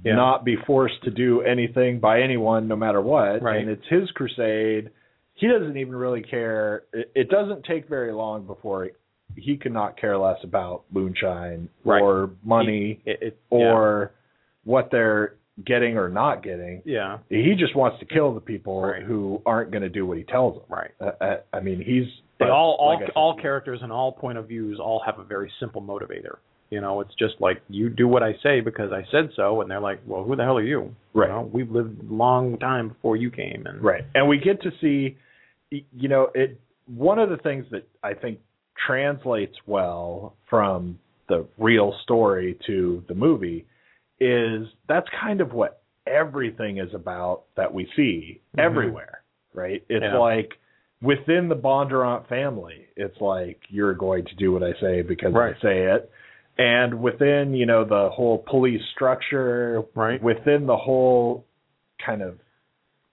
Yeah. not be forced to do anything by anyone no matter what Right. and it's his crusade he doesn't even really care it, it doesn't take very long before he could not care less about moonshine Right. or money It, it, or what they're getting or not getting yeah. he just wants to kill the people Right. who aren't going to do what he tells them. Right. uh, uh, i mean he's all all like all characters and all point of views all have a very simple motivator. You know, it's just like you do what I say because I said so, and they're like, "Well, who the hell are you?" Right. You know, we've lived a long time before you came, and Right. And we get to see you know, it one of the things that I think translates well from the real story to the movie is that's kind of what everything is about that we see Mhm. everywhere, right? It's Yeah. like within the Bondurant family, it's like you're going to do what I say because Right. I say it. And within, you know, the whole police structure, Right. within the whole kind of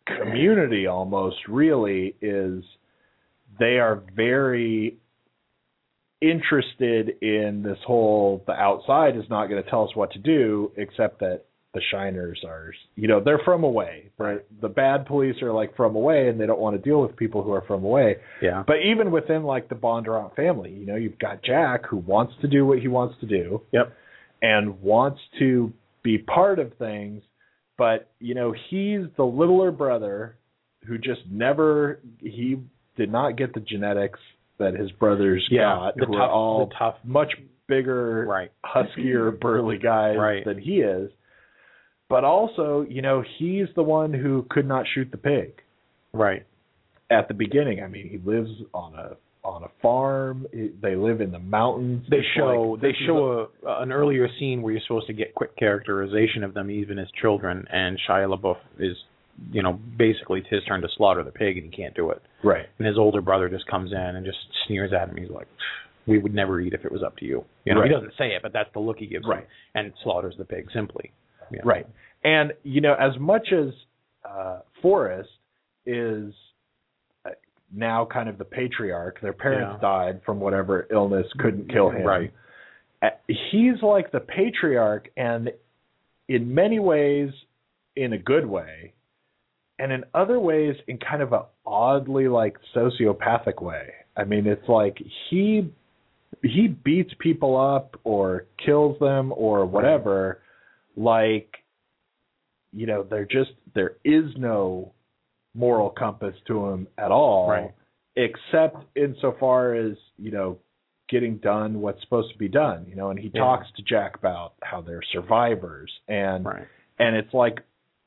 community almost really is they are very interested in this whole the outside is not going to tell us what to do except that the shiners are you know they're from away Right. the bad police are like from away and they don't want to deal with people who are from away yeah, but even within like the Bondurant family you know you've got Jack who wants to do what he wants to do Yep. and wants to be part of things but you know he's the littler brother who just never he did not get the genetics that his brothers yeah. got the who tough, are all the tough, much bigger right, huskier burly guys Right. than he is but also you know he's the one who could not shoot the pig right, at the beginning i mean he lives on a on a farm they live in the mountains they It's show like, they show a, an earlier scene where you're supposed to get quick characterization of them even as children, and Shia LaBeouf is, you know, basically it's his turn to slaughter the pig, and he can't do it. right And his older brother just comes in and just sneers at him. He's like, "We would never eat if it was up to you." You know, he doesn't say it, but that's the look he gives Right. him, and slaughters the pig simply. Know? Right. And you know, as much as uh, Forrest is uh, now kind of the patriarch, their parents Yeah. died from whatever illness couldn't kill him. Right. Uh, He's like the patriarch, and in many ways, in a good way, and in other ways, in kind of a oddly like sociopathic way. I mean, it's like he he beats people up or kills them or whatever like you know they're just there is no moral compass to him at all Right. except insofar as you know getting done what's supposed to be done you know and he Yeah. talks to jack about how they're survivors and Right. and it's like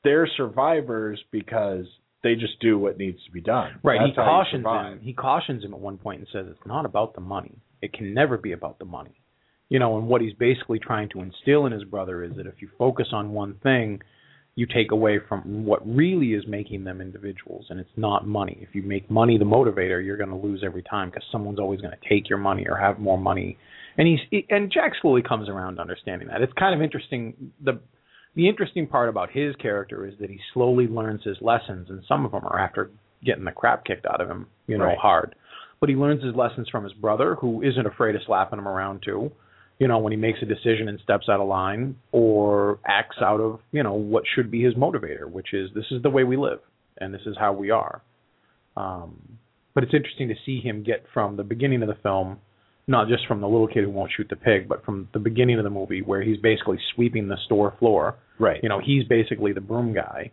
they're survivors because they just do what needs to be done Right. That's he cautions him. He cautions him at one point and says it's not about the money. It can never be about the money. You know, and what he's basically trying to instill in his brother is that if you focus on one thing, you take away from what really is making them individuals, and it's not money. If you make money the motivator, you're going to lose every time because someone's always going to take your money or have more money. And he's and Jack slowly comes around to understanding that. It's kind of interesting. The the interesting part about his character is that he slowly learns his lessons, and some of them are after getting the crap kicked out of him, you know, Right. hard. But he learns his lessons from his brother, who isn't afraid of slapping him around too. You know, when he makes a decision and steps out of line, or acts out of you know what should be his motivator, which is this is the way we live, and this is how we are. Um, but it's interesting to see him get from the beginning of the film, not just from the little kid who won't shoot the pig, but from the beginning of the movie where he's basically sweeping the store floor. right You know, he's basically the broom guy,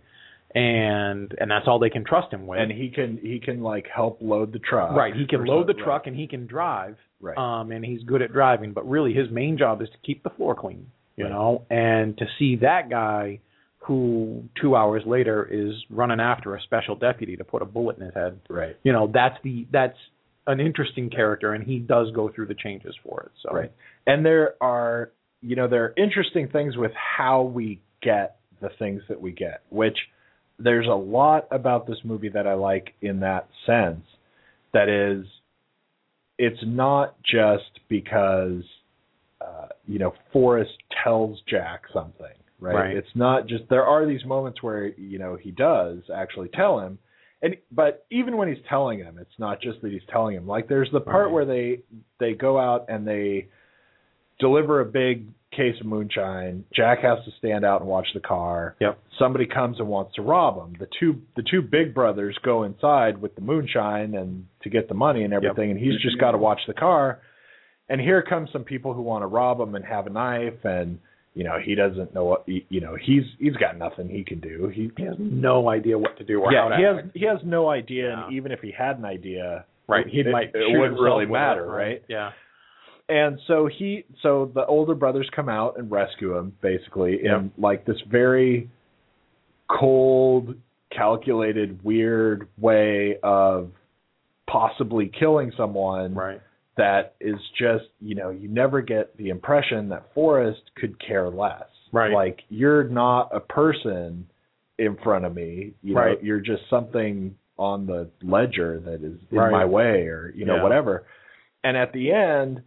and and that's all they can trust him with. and he can he can like help load the truck right, he can load the truck and he can drive. Right. Um, and he's good at driving, but really his main job is to keep the floor clean. You know, and to see that guy who two hours later is running after a special deputy to put a bullet in his head. Right. You know, that's the that's an interesting character, and he does go through the changes for it. So Right. And there are, you know, there are interesting things with how we get the things that we get, which there's a lot about this movie that I like in that sense. That is, it's not just because, uh, you know, Forrest tells Jack something, right? Right. It's not just, there are these moments where, you know, he does actually tell him. And but even when he's telling him, it's not just that he's telling him. Like there's the part Right. where they they go out and they deliver a big case of moonshine. Jack has to stand out and watch the car. Yep. Somebody comes and wants to rob him. The two the two big brothers go inside with the moonshine and to get the money and everything, and he's just got to watch the car. And here comes some people who want to rob him and have a knife, and you know he doesn't know what you know he's he's got nothing he can do. He he has no idea what to do or how yeah to he has act. he has no idea, Yeah. and even if he had an idea, right. He might it shoot wouldn't really matter, right? Yeah. And so he so the older brothers come out and rescue him basically in like this very cold calculated weird way of possibly killing someone Right. that is just you know you never get the impression that Forrest could care less Right. like you're not a person in front of me you know Right. you're just something on the ledger that is in Right. my way or you know Yeah. whatever and at the end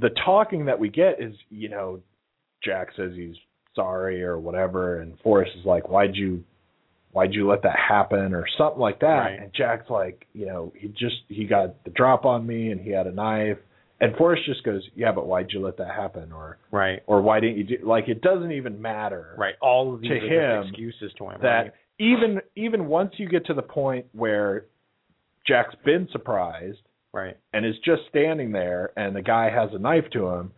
the talking that we get is you know Jack says he's sorry or whatever and Forrest is like why'd you why'd you let that happen or something like that Right. and Jack's like you know he just he got the drop on me and he had a knife and Forrest just goes yeah but why'd you let that happen or Right. or why didn't you do like it doesn't even matter Right. All of these To him, excuses to him. that right? even even once you get to the point where Jack's been surprised Right. and is just standing there and the guy has a knife to him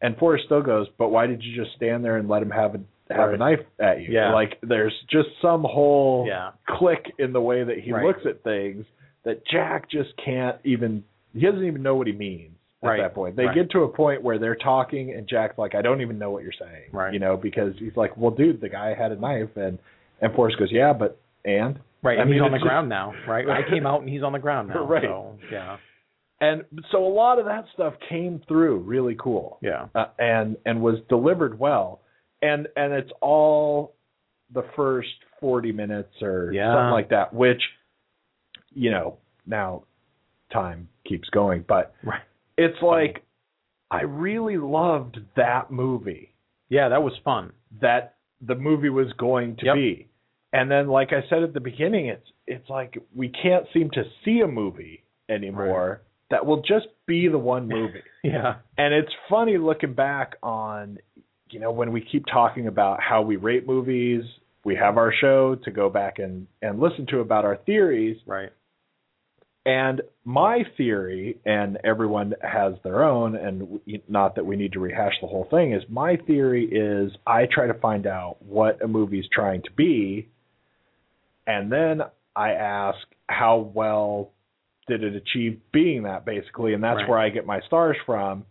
and Forrest still goes but why did you just stand there and let him have a have a knife at you Yeah. like there's just some whole Yeah. click in the way that he Right. looks at things that Jack just can't even he doesn't even know what he means at Right. that point. They Right. get to a point where they're talking and Jack's like I don't even know what you're saying. Right. You know because he's like well dude the guy had a knife and and Forrest goes yeah but and Right. I And mean, he's on the just- ground now. Right. I came out and he's on the ground now. Right. So, yeah. And so a lot of that stuff came through really cool. Yeah. uh, and and was delivered well and and it's all the first 40 minutes or Yeah. something like that which you know now time keeps going but Right. it's like i really loved that movie Yeah. That was fun. that the movie was going to Yep. be and then like i said at the beginning it's it's like we can't seem to see a movie anymore that will just be the one movie Yeah. and it's funny looking back on you know when we keep talking about how we rate movies we have our show to go back and and listen to about our theories Right. and my theory and everyone has their own and not that we need to rehash the whole thing is my theory is i try to find out what a movie's trying to be and then i ask how well did it achieve being that basically and that's Right. where i get my stars from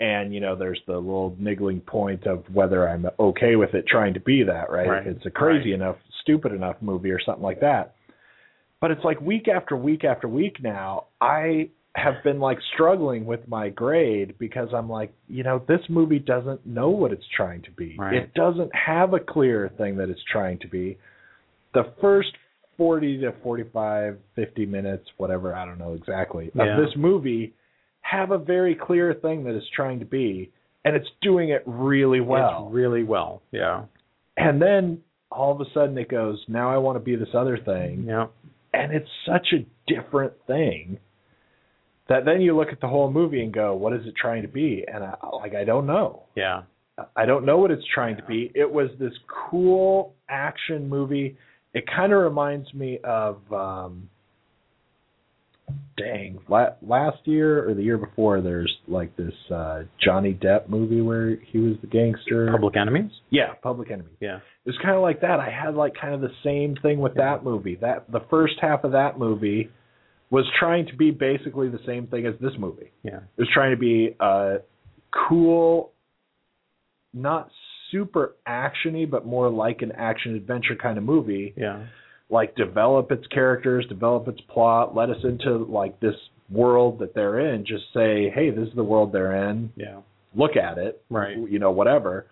and you know there's the little niggling point of whether i'm okay with it trying to be that right, Right. if it's a crazy Right. enough stupid enough movie or something like that but it's like week after week after week now i have been like struggling with my grade because i'm like you know this movie doesn't know what it's trying to be Right. it doesn't have a clear thing that it's trying to be the first 40 to 45 50 minutes whatever i don't know exactly Yeah. of this movie have a very clear thing that it's trying to be and it's doing it really well It's really well. Yeah. and then all of a sudden it goes now i want to be this other thing Yeah. and it's such a different thing that then you look at the whole movie and go, what is it trying to be? And I, like, I don't know. Yeah. I don't know what it's trying to be. It was this cool action movie. It kind of reminds me of, um, dang, la- last year or the year before, there's like this uh, Johnny Depp movie where he was the gangster. Public Enemies. yeah, Public Enemy Yeah. it was kind of like that. I had like kind of the same thing with that movie. That the first half of that movie was trying to be basically the same thing as this movie. Yeah. It was trying to be a cool, not super actiony but more like an action adventure kind of movie Yeah. like develop its characters develop its plot let us into like this world that they're in just say hey this is the world they're in Yeah. look at it Right. you know whatever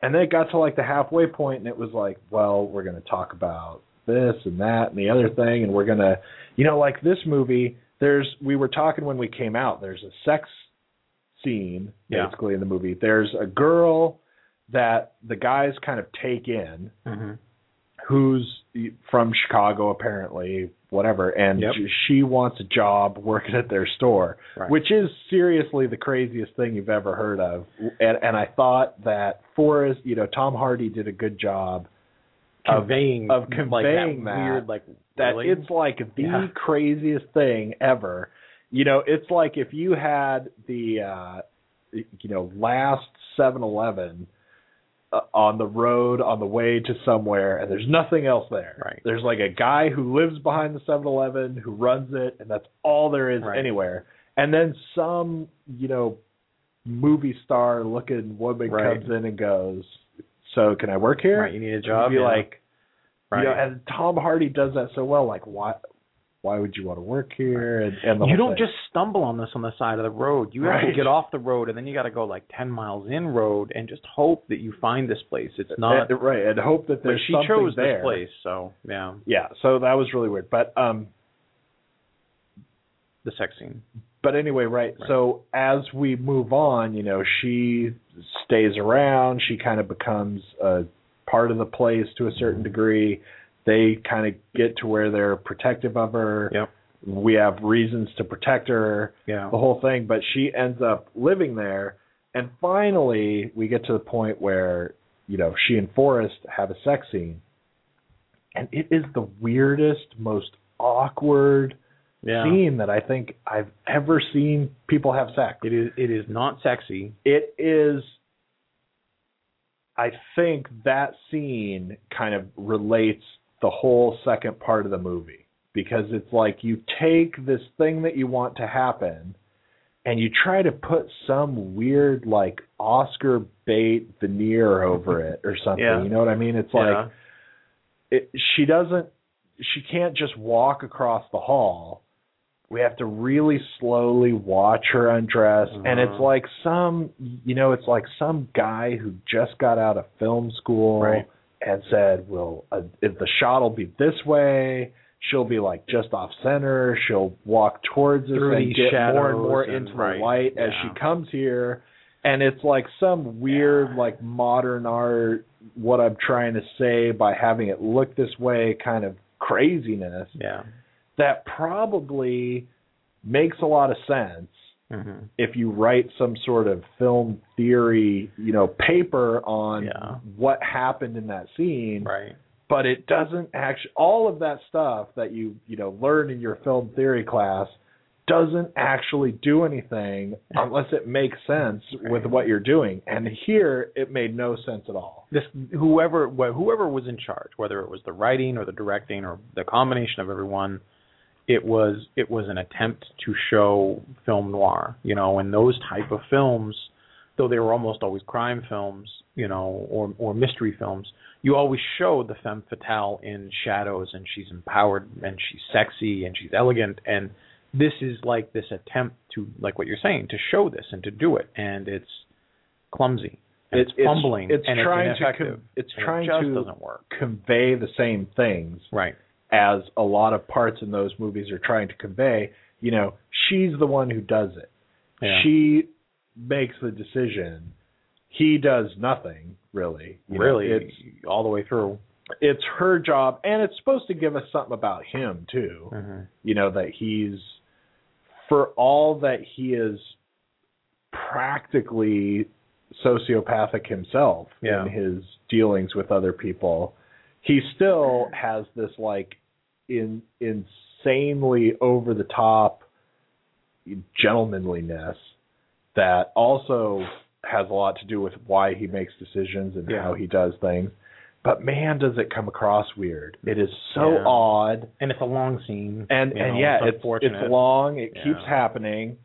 and then it got to like the halfway point and it was like well we're going to talk about this and that and the other thing and we're going to you know like this movie there's we were talking when we came out there's a sex scene Yeah. basically in the movie there's a girl that the guys kind of take in hmm who's from Chicago apparently, whatever, and Yep. she wants a job working at their store, Right. which is seriously the craziest thing you've ever heard of. And and I thought that Forrest, you know, Tom Hardy did a good job of Conveying of like conveying that, that- weird like that really? it's like the Yeah. craziest thing ever. You know, it's like if you had the uh you know, last 7-Eleven uh, Uh, on the road on the way to somewhere and there's nothing else there. Right. There's like a guy who lives behind the 7-Eleven who runs it and that's all there is Right. anywhere. And then some, you know, movie star looking woman Right. comes in and goes, "So, can I work here?" right. You need a job. you'd be yeah. like, right. you know, and Tom Hardy does that so well. Like, why, why would you want to work here? And, and you don't thing. just stumble on this on the side of the road. You have to get off the road and then you got to go like 10 miles in road and just hope that you find this place. It's not And- right, and hope that but there's she something chose there. this place, so yeah, Yeah, so that was really weird. But um, the sex scene. but anyway, right. Right. So as we move on, you know, she stays around. She kind of becomes a part of the place to a certain degree. They kind of get to where they're protective of her. Yep. We have reasons to protect her. Yeah. the whole thing, but she ends up living there. And finally, we get to the point where, you know, she and Forrest have a sex scene. And it is the weirdest, most awkward Yeah. scene that I think I've ever seen people have sex. It is it is not sexy. It is I think that scene kind of relates the whole second part of the movie because it's like you take this thing that you want to happen and you try to put some weird like Oscar bait veneer over it or something. Yeah. You know what I mean? It's yeah. like it, she doesn't she can't just walk across the hall we have to really slowly watch her undress and it's Uh-huh. like some you know it's like some guy who just got out of film school Right. And said well uh, if the shot will be this way she'll be like just off center. She'll walk towards us Through and get more and more and- into right, the light as she comes here. And it's like some weird like modern art what i'm trying to say by having it look this way kind of craziness yeah. that probably makes a lot of sense hmm if you write some sort of film theory, you know, paper on Yeah. what happened in that scene, Right. but it doesn't actually all of that stuff that you, you know, learn in your film theory class doesn't actually do anything unless it makes sense with what you're doing. And here it made no sense at all. This whoever wh- whoever was in charge, whether it was the writing or the directing or the combination of everyone, it was it was an attempt to show film noir, you know, and those type of films, though they were almost always crime films, you know, or or mystery films, you always showed the femme fatale in shadows and she's empowered and she's sexy and she's elegant and this is like this attempt to like what you're saying to show this and to do it and it's clumsy and it's, fumbling It's, and trying it's to it's and trying it just to doesn't work. convey the same things. Right as a lot of parts in those movies are trying to convey. You know, she's the one who does it. Yeah. She makes the decision. He does nothing really. You know, really it's all the way through it's her job, and it's supposed to give us something about him too. mm-hmm. You know that he's for all that he is practically sociopathic himself Yeah. in his dealings with other people he still has this like in insanely over the top gentlemanliness that also has a lot to do with why he makes decisions and Yeah. how he does things but man does it come across weird it is so Yeah. odd and it's a long scene and and know, yeah it's it's it's long it Yeah. keeps happening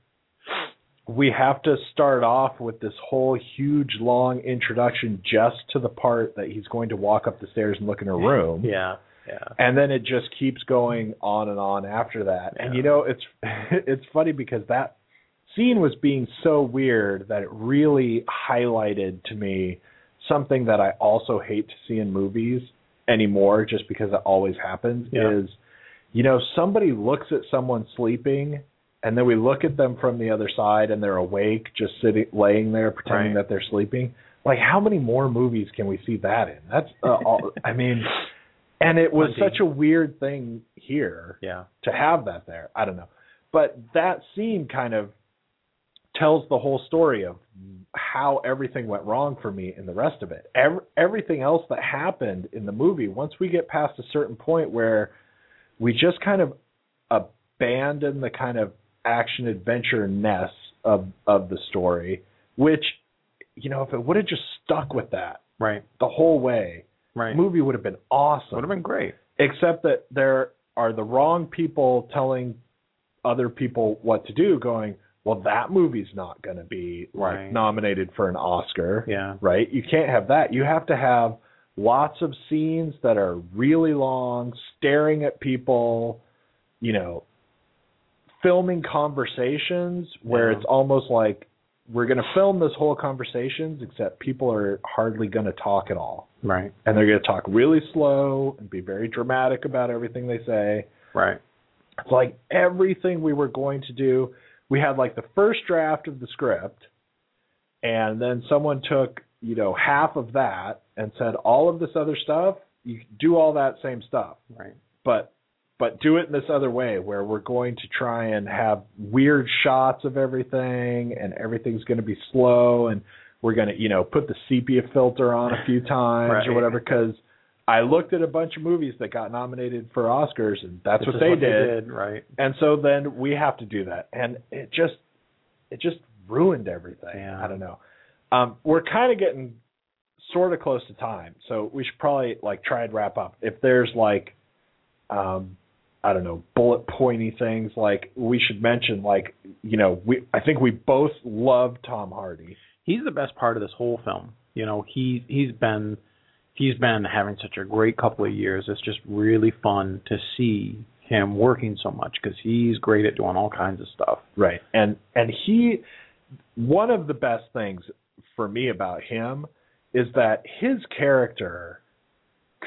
we have to start off with this whole huge long introduction just to the part that he's going to walk up the stairs and look in her room. Yeah. Yeah. And then it just keeps going on and on after that. And you know, it's it's funny because that scene was being so weird that it really highlighted to me something that I also hate to see in movies anymore just because it always happens Yeah. is you know, somebody looks at someone sleeping and then we look at them from the other side and they're awake just sitting laying there pretending Right. that they're sleeping. Like how many more movies can we see that in? That's uh, all I mean and it was such a weird thing here Yeah. to have that there. I don't know. But that scene kind of tells the whole story of how everything went wrong for me in the rest of it. Every, everything else that happened in the movie, once we get past a certain point where we just kind of abandon the kind of action adventure ness of of the story, which you know, if it would have just stuck with that Right. the whole way, Right. the movie would have been awesome Would have been great. except that there are the wrong people telling other people what to do going well that movie's not going to be like Right. nominated for an oscar Yeah. right you can't have that you have to have lots of scenes that are really long staring at people you know filming conversations where Yeah. it's almost like we're going to film this whole conversations except people are hardly going to talk at all Right. and they're going to talk really slow and be very dramatic about everything they say. Right. It's like everything we were going to do. We had like the first draft of the script, and then someone took you know half of that and said all of this other stuff. You do all that same stuff, Right. but but do it in this other way where we're going to try and have weird shots of everything and everything's going to be slow and we're going to you know put the sepia filter on a few times or whatever because I looked at a bunch of movies that got nominated for Oscars and that's what they what did. Right. And so then we have to do that and it just it just ruined everything. Yeah. I don't know. Um we're kind of getting sort of close to time. So we should probably like try and wrap up. If there's like um I don't know, bullet pointy things like we should mention like, you know, we I think we both love Tom Hardy. He's the best part of this whole film. You know, he he's been he's been having such a great couple of years. It's just really fun to see him working so much because he's great at doing all kinds of stuff. Right. And and he one of the best things for me about him is that his character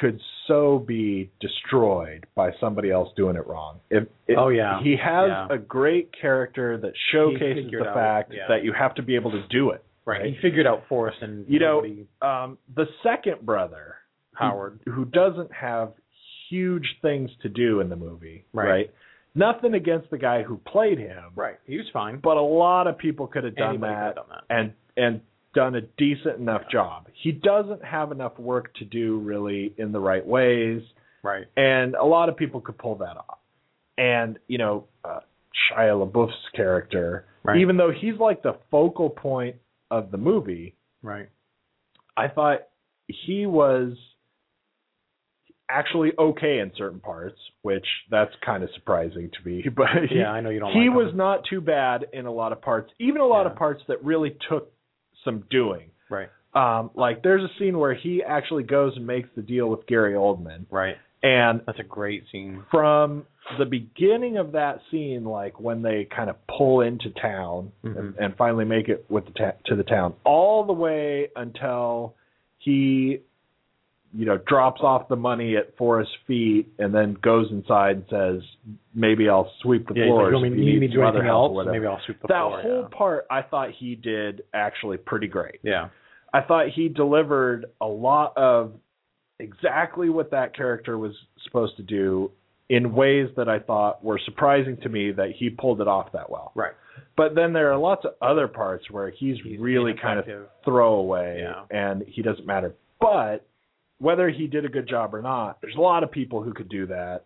could so be destroyed by somebody else doing it wrong. If, if Oh, yeah. he has Yeah. a great character that showcases the out, fact yeah. that you have to be able to do it. Right. He figured out Forrest and You know, Um, the second brother, Howard. who, doesn't have huge things to do in the movie, Right. right? Nothing against the guy who played him, Right. He was fine. but a lot of people could have done Anybody that, have done that. and and done a decent enough job. He doesn't have enough work to do really in the right ways, Right. and a lot of people could pull that off. And you know, uh, Shia LaBeouf's character, Right. even though he's like the focal point of the movie, Right. I thought he was actually okay in certain parts, which that's kind of surprising to me. But he, Yeah, I know you don't he like was him. not too bad in a lot of parts, even a lot Yeah. of parts that really took some doing. Right. Um, like there's a scene where he actually goes and makes the deal with Gary Oldman, Right. and That's a great scene. from the beginning of that scene, like when they kind of pull into town and, Mhm. and finally make it with the ta- to the town, all the way until he, you know, drops off the money at Forrest's feet and then goes inside and says, "Maybe I'll sweep the Yeah, he's like, floors. you want me, if you need to do anything else? Maybe I'll sweep the that floor. That whole yeah. part, I thought he did actually pretty great. yeah. I thought he delivered a lot of exactly what that character was supposed to do in ways that I thought were surprising to me that he pulled it off that well. Right. But then there are lots of other parts where he's, He's really kind of throwaway Yeah. and he doesn't matter. But whether he did a good job or not, there's a lot of people who could do that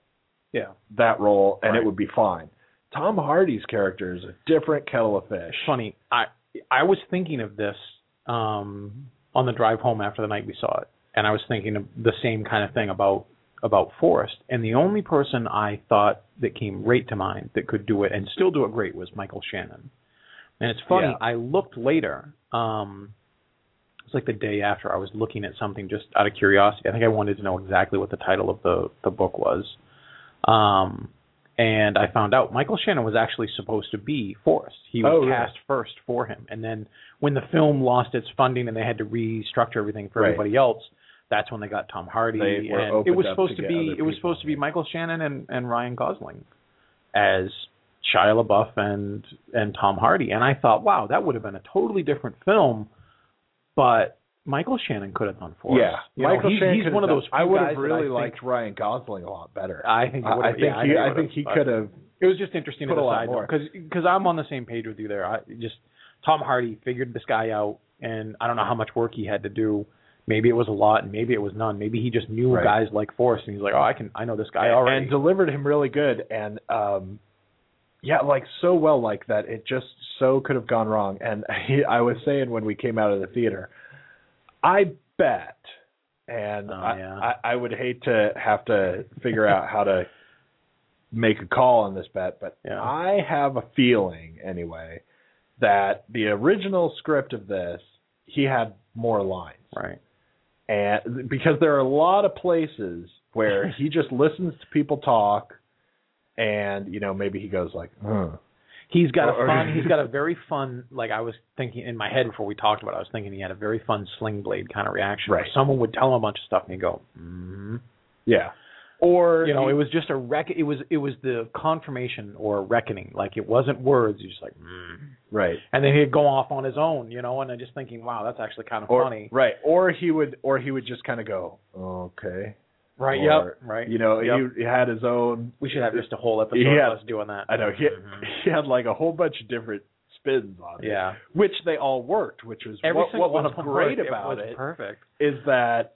Yeah. that role and Right. it would be fine. Tom Hardy's character is a different kettle of fish. Funny. I I was thinking of this um, on the drive home after the night we saw it, and I was thinking of the same kind of thing about about Forrest. And the only person I thought that came right to mind that could do it and still do it great was Michael Shannon. And it's funny. Yeah. I looked later. Um, was like the day after I was looking at something just out of curiosity. I think I wanted to know exactly what the title of the the book was. Um, and I found out Michael Shannon was actually supposed to be Forrest. He was Oh, cast first for him, and then when the film lost its funding and they had to restructure everything for Right. everybody else, that's when they got Tom Hardy. They and it was supposed to to, be it was supposed to be Michael Shannon and, and Ryan Gosling as Shia LaBeouf and and Tom Hardy, and I thought, wow, that would have been a totally different film, but Michael Shannon could have done Forrest. Yeah, You know, Michael he's, Shannon he's one of those. I would have really I think- liked Ryan Gosling a lot better. I think. I, I think yeah, he. I think he could have. It was just interesting to decide because because I'm on the same page with you there. I just Tom Hardy figured this guy out, and I don't know how much work he had to do. Maybe it was a lot, and maybe it was none. Maybe he just knew Right. guys like Forrest, and he's like, oh, I can, I know this guy and, already. and delivered him really good and um yeah like so well like that it just so could have gone wrong and he, i was saying when we came out of the theater i bet and Oh, I, yeah. I i would hate to have to figure out how to make a call on this bet but Yeah. i have a feeling anyway that the original script of this he had more lines right. and because there are a lot of places where he just listens to people talk and you know maybe he goes like huh. He's got a fun. He's got a very fun. Like I was thinking in my head before we talked about. it, I was thinking he had a very fun sling blade kind of reaction. where Right. Someone would tell him a bunch of stuff, and he'd go, mm yeah or you know, he- it was just a rec. It was it was the confirmation or reckoning. Like it wasn't words. He's just like, mm. right and then he'd go off on his own. You know, and I'm just thinking, wow, that's actually kind of or funny. right or he would or he would just kind of go okay Right. or, yep. Right. you know Yep. he, he had his own we should have just a whole episode Yeah. of us doing that. i know he, Mhm. he had like a whole bunch of different spins on it Yeah. which they all worked which was Every what, what was great worked. about was it Perfect. is that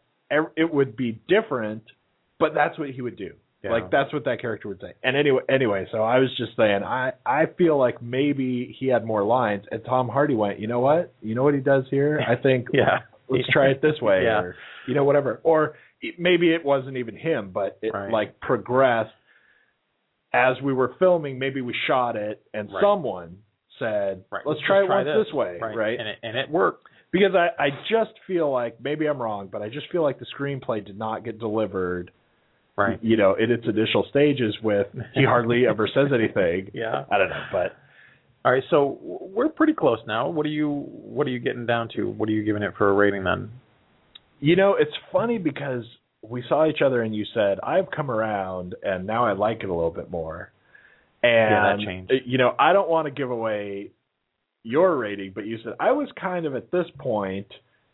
it would be different, but that's what he would do. Yeah. Like that's what that character would say. And anyway, anyway, so I was just saying, I I feel like maybe he had more lines, and Tom Hardy went, you know what, you know what he does here? I think Yeah. let's try it this way, Yeah. or you know whatever, or it- maybe it wasn't even him, but it Right. like progressed as we were filming. Maybe we shot it, and Right. someone said, Right. let's Let's try it try once this. this way, Right. right? And it and it worked. because I, I just feel like maybe I'm wrong, but I just feel like the screenplay did not get delivered, Right. you know, in its initial stages with he hardly ever says anything. Yeah. I don't know, but All right, so we're pretty close now. What are you What are you getting down to? What are you giving it for a rating then? You know, it's funny because we saw each other and you said I've come around and now I like it a little bit more. And Yeah, that changed. uh, you know, I don't want to give away your rating, but you said I was kind of at this point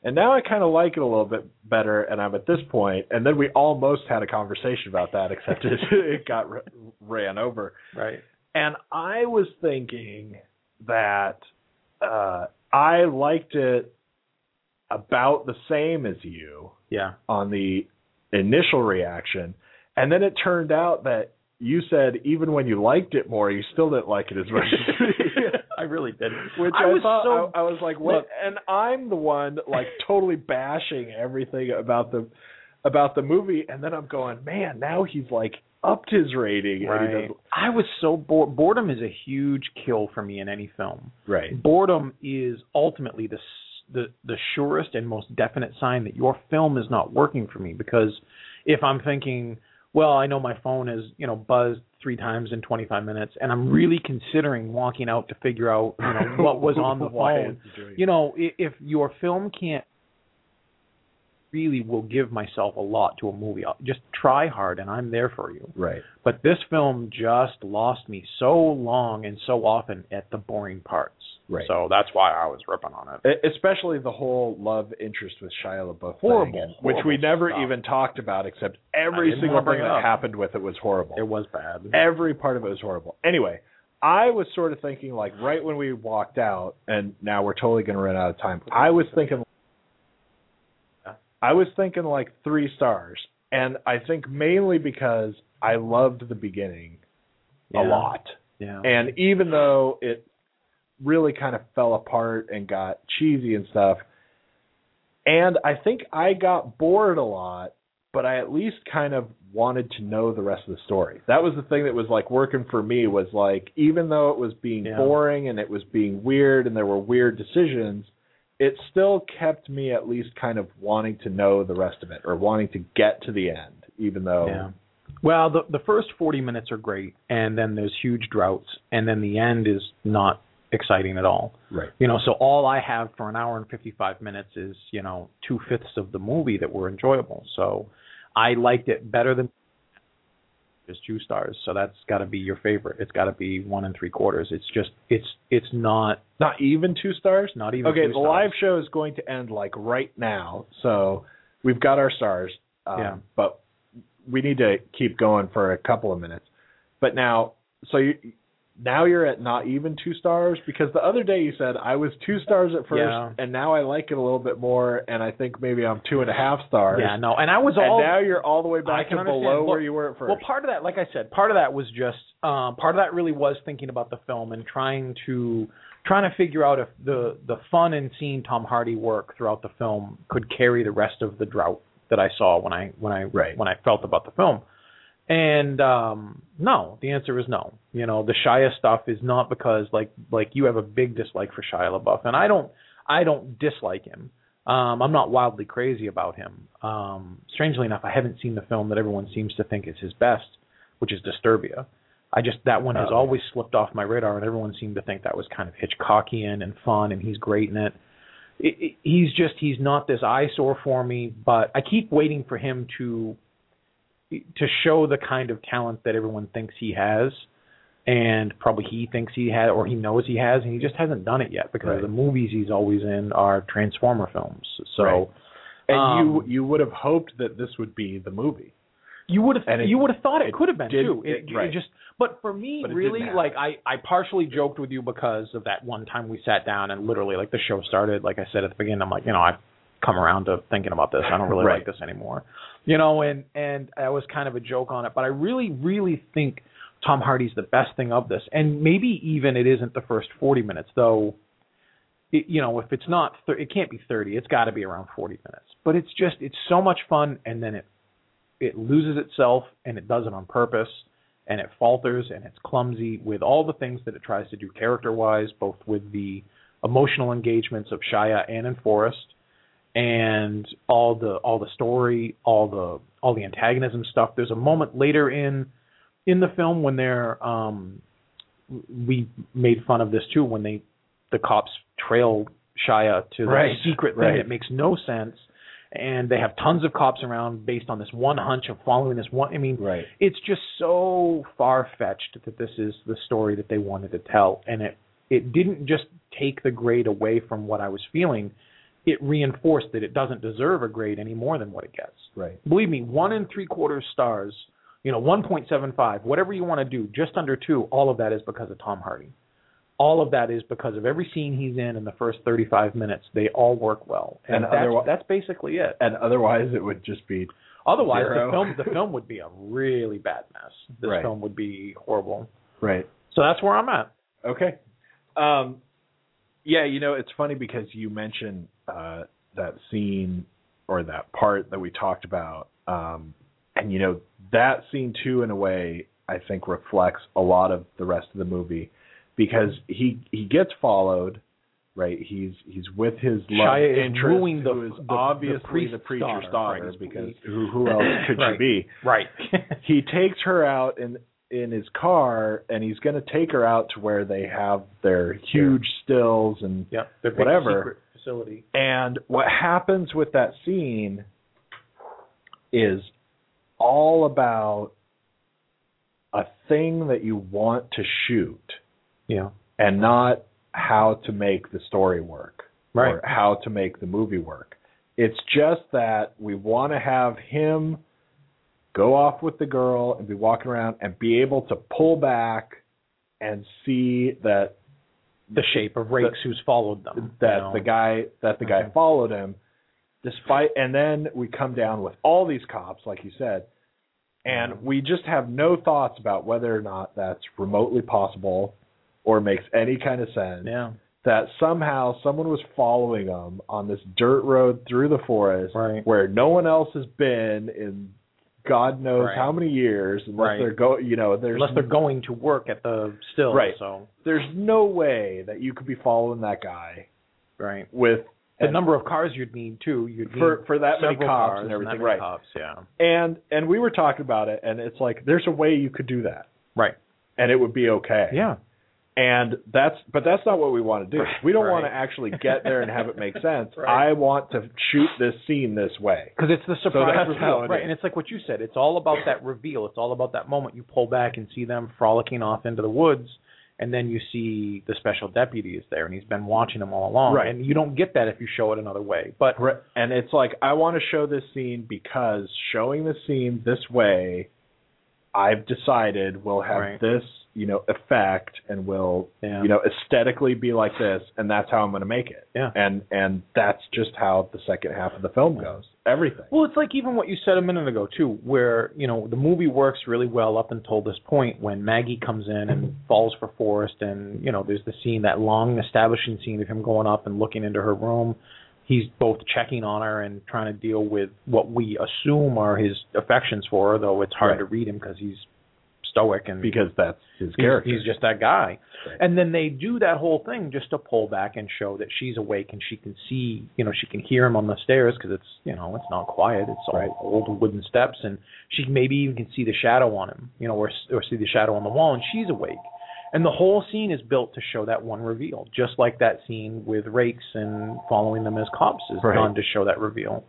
and now I kind of like it a little bit better and I'm at this point and then we almost had a conversation about that except it, it got r- ran over. Right. And I was thinking that uh I liked it about the same as you Yeah. on the initial reaction. And then it turned out that you said even when you liked it more, you still didn't like it as much. I really did. Which I I, was thought so- I, I was like, what? Look- and I'm the one like totally bashing everything about the about the movie, and then I'm going, man, now he's like upped his rating. Right. does, I was so bored. Boredom is a huge kill for me in any film. right. Boredom is ultimately the the the surest and most definite sign that your film is not working for me because if I'm thinking, well, I know my phone is, you know, buzzed three times in 25 minutes and I'm really considering walking out to figure out, you know, what was on the phone. is he doing You know, if your film can't really will give myself a lot to a movie. I'll just try hard and I'm there for you. Right. But this film just lost me so long and so often at the boring parts. Right. So that's why I was ripping on it. Especially the whole love interest with Shia LaBeouf, Horrible, thing, which we never stuff. even talked about, except every single thing that happened with it was horrible. It was bad. Every part of it was horrible. Anyway, I was sort of thinking like right when we walked out, and now we're totally going to run out of time. I was thinking, I was thinking like three stars, and I think mainly because I loved the beginning Yeah. a lot. Yeah. And even though it really kind of fell apart and got cheesy and stuff, and I think I got bored a lot, but I at least kind of wanted to know the rest of the story. That was the thing that was like working for me was like even though it was being Yeah. boring and it was being weird and there were weird decisions, it still kept me at least kind of wanting to know the rest of it or wanting to get to the end, even though Yeah. Well, the the first 40 minutes are great, and then there's huge droughts, and then the end is not exciting at all. right. You know, so all I have for an hour and 55 minutes is, you know, two fifths of the movie that were enjoyable. So I liked it better than just two stars. So that's got to be your favorite. It's got to be one and three quarters. It's just, it's, it's not, Not even two stars? not even. Okay, two the stars. live show is going to end like right now, so we've got our stars. Um, Yeah. But we need to keep going for a couple of minutes. But now, so you now you're at not even two stars because the other day you said I was two stars at first, Yeah. and now I like it a little bit more, and I think maybe I'm two and a half stars. Yeah, no, and I was And all. now you're all the way back to below Well- where you were at first. Well, part of that, like I said, part of that was just um, part of that really was thinking about the film and trying to trying to figure out if the the fun in seeing Tom Hardy work throughout the film could carry the rest of the drought that I saw when I when I Right. when I felt about the film. And um no, the answer is no. You know, the Shia stuff is not because like like you have a big dislike for Shia LaBeouf, and I don't I don't dislike him. Um, I'm not wildly crazy about him. Um, strangely enough, I haven't seen the film that everyone seems to think is his best, which is Disturbia. I just that one has Oh. always slipped off my radar, and everyone seemed to think that was kind of Hitchcockian and fun, and he's great in it. It, it. He's just he's not this eyesore for me, but I keep waiting for him to to show the kind of talent that everyone thinks he has, and probably he thinks he has or he knows he has, and he just hasn't done it yet because Right. the movies he's always in are Transformer films. So. Right. and um, you you would have hoped that this would be the movie. You would have And it- you would have thought it, it could have been did- too. It, it- right. it just but for me But really like I I partially joked with you because of that one time we sat down and literally like the show started like I said at the beginning I'm like, you know, I've come around to thinking about this. I don't really Right. like this anymore. You know, and and I was kind of a joke on it, but I really really think Tom Hardy's the best thing of this. And maybe even it isn't the first 40 minutes though it, you know, if it's not, thir- it can't be 30. It's got to be around 40 minutes. But it's just, it's so much fun, and then it, it loses itself, and it does it on purpose, and it falters, and it's clumsy with all the things that it tries to do character-wise, both with the emotional engagements of Shia and in Forrest, and all the all the story, all the all the antagonism stuff. There's a moment later in in the film when they're um we made fun of this too when they the cops trail Shia to the Right, secret thing right. that makes no sense and they have tons of cops around based on this one hunch of following this one I mean Right. it's just so far fetched that this is the story that they wanted to tell and it it didn't just take the grade away from what I was feeling it reinforced that it doesn't deserve a grade any more than what it gets Right. believe me, one and three quarters stars, you know, one point seven five, whatever you want to do, just under two, all of that is because of Tom Hardy. All of that is because of every scene he's in in the first thirty five minutes. They all work well. And, And that's, that's basically it. And otherwise, it would just be Otherwise Zero. the film the film would be a really bad mess. This Right. film would be horrible. right. So that's where I'm at. Okay. Um, yeah, you know, it's funny because you mentioned uh, that scene or that part that we talked about, um, and you know that scene too, in a way, I think reflects a lot of the rest of the movie because he he gets followed. Right, he's he's with his love Shia interest, wooing the- who is the- the obviously priest's the preacher's daughter, daughter, right, because he- who who else could Right. she be? Right. he takes her out in in his car and he's going to take her out to where they have their huge stills and yep. The Whatever. facility. and what happens with that scene is all about a thing that you want to shoot Yeah. and not how to make the story work Right. or how to make the movie work. It's just that we want to have him go off with the girl and be walking around and be able to pull back and see that The shape of Rakes who's followed them. that you know. the guy that the guy followed him despite and then we come down with all these cops like you said and we just have no thoughts about whether or not that's remotely possible or makes any kind of sense Yeah. that somehow someone was following them on this dirt road through the forest Right. where no one else has been in God knows Right. how many years unless Right. they're go you know there's Unless they're going to work at the still. Right. So there's no way that you could be following that guy right. with The and- number of cars you'd need too. You'd need for for that many cops cars and everything right Cops, yeah. and and we were talking about it and it's like there's a way you could do that Right. and it would be okay Yeah. And that's but that's not what we want to do Right, we don't right. want to actually get there and have it make sense Right. i want to shoot this scene this way Because it's the surprise that's reveal, right? is. And it's like what you said. It's all about that reveal. It's all about that moment you pull back and see them frolicking off into the woods, and then you see the special deputy is there, and he's been watching them all along. Right. And you don't get that if you show it another way. But Right. and it's like i want to show this scene because showing the scene this way i've decided will have Right. this you know effect and will Yeah. you know aesthetically be like this and that's how i'm going to make it Yeah. and and that's just how the second half of the film goes everything Well, it's like even what you said a minute ago too, where you know the movie works really well up until this point when Maggie comes in and falls for Forrest, and you know there's the scene, that long establishing scene of him going up and looking into her room. He's both checking on her and trying to deal with what we assume are his affections for her, though it's hard Right. to read him because he's stoic and because that's his he's, character he's just that guy. Right. And then they do that whole thing just to pull back and show that she's awake and she can see, you know, she can hear him on the stairs because it's, you know, it's not quiet. It's all Right. old wooden steps, and she maybe even can see the shadow on him, you know, or or see the shadow on the wall, and she's awake. And the whole scene is built to show that one reveal, just like that scene with Rakes and following them as cops is Right. done to show that reveal.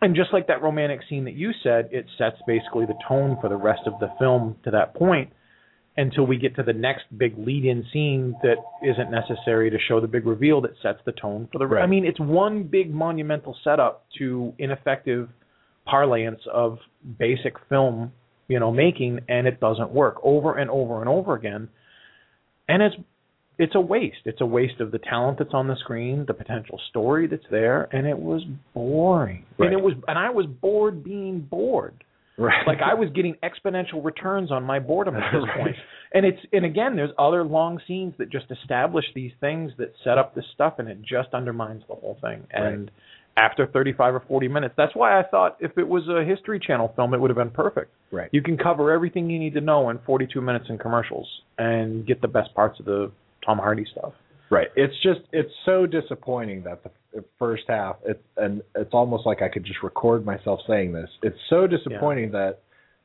And just like that romantic scene that you said, it sets basically the tone for the rest of the film to that point until we get to the next big lead-in scene that isn't necessary to show the big reveal that sets the tone for the. Right. I mean, it's one big monumental setup to ineffective parlance of basic film, you know, making, and it doesn't work over and over and over again. And it's it's a waste. It's a waste of the talent that's on the screen, the potential story that's there, and it was boring. Right. And it was, and I was bored being bored right like I was getting exponential returns on my boredom at this Right. point. And it's and again, there's other long scenes that just establish these things that set up this stuff, and it just undermines the whole thing. And after 35 or 40 minutes, that's why I thought if it was a History Channel film, it would have been perfect. right You can cover everything you need to know in 42 minutes in commercials and get the best parts of the Tom Hardy stuff. Right. It's just it's so disappointing that the first half it's and it's almost like I could just record myself saying this. It's so disappointing that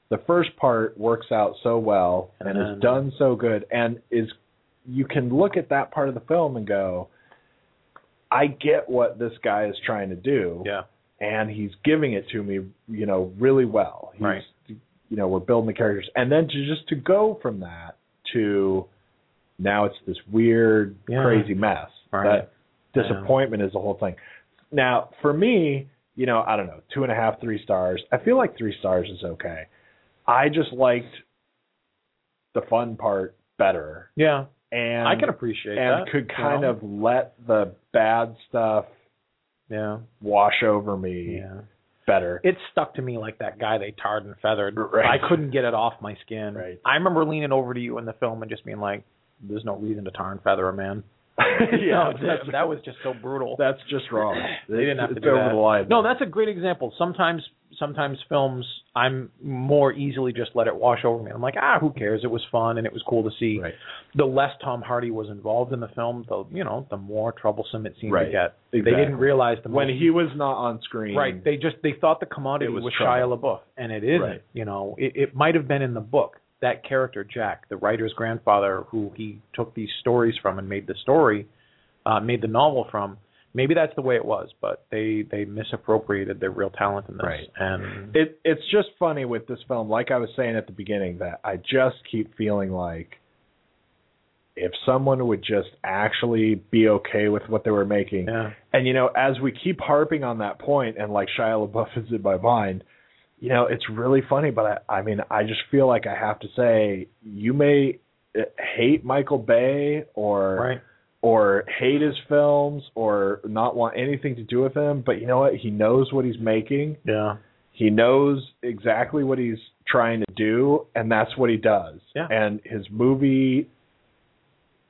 the first part works out so well And and, then- is done so good and is you can look at that part of the film and go I get what this guy is trying to do Yeah. and he's giving it to me, you know, really well. He's, Right. You know, we're building the characters, and then to just to go from that to now it's this weird, Yeah. crazy mess. Right. That disappointment is the whole thing. Now, for me, you know, I don't know, two and a half, three stars. I feel like three stars is okay. I just liked the fun part better, Yeah. and I can appreciate and that. could kind know? of let the bad stuff Yeah. wash over me Yeah. better. it stuck to me like that guy they tarred and feathered. Right. I couldn't get it off my skin. Right. I remember leaning over to you in the film and just being like, "There's no reason to tar and feather a man." yeah, No, that, that was just so brutal. that's just wrong. they didn't have to do that. No, that's a great example. Sometimes, sometimes films, I'm more easily just let it wash over me. I'm like, ah, who cares? It was fun and it was cool to see. right. The less Tom Hardy was involved in the film, the you know, the more troublesome it seemed Right. to get. They didn't realize the when he was not on screen. Right. They just they thought the commodity was was. Shia LaBeouf, and it isn't. Right. You know, it, it might have been in the book. That character Jack, the writer's grandfather, who he took these stories from and made the story, uh, made the novel from. Maybe that's the way it was, but they they misappropriated their real talent in this. Right. And it it's just funny with this film, like I was saying at the beginning, that I just keep feeling like if someone would just actually be okay with what they were making, yeah, and you know, as we keep harping on that point, and like Shia LaBeouf is in my mind, you know, it's really funny. But I, I mean, I just feel like I have to say, you may uh, hate Michael Bay or right. or hate his films or not want anything to do with him, but you know what? He knows what he's making. Yeah. He knows exactly what he's trying to do, and that's what he does. Yeah. And his movie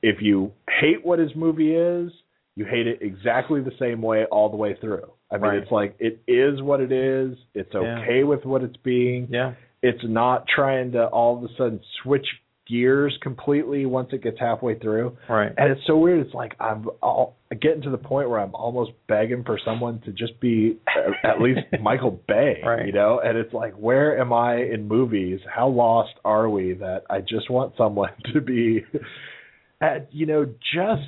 if you hate what his movie is, you hate it exactly the same way all the way through. I mean, Right. it's like it is what it is. It's Yeah. okay with what it's being. Yeah. It's not trying to all of a sudden switch gears completely once it gets halfway through. Right. And it's so weird. It's like I'm all getting to the point where I'm almost begging for someone to just be at least Michael Bay, Right. you know. And it's like, where am I in movies? How lost are we that I just want someone to be, at, you know, just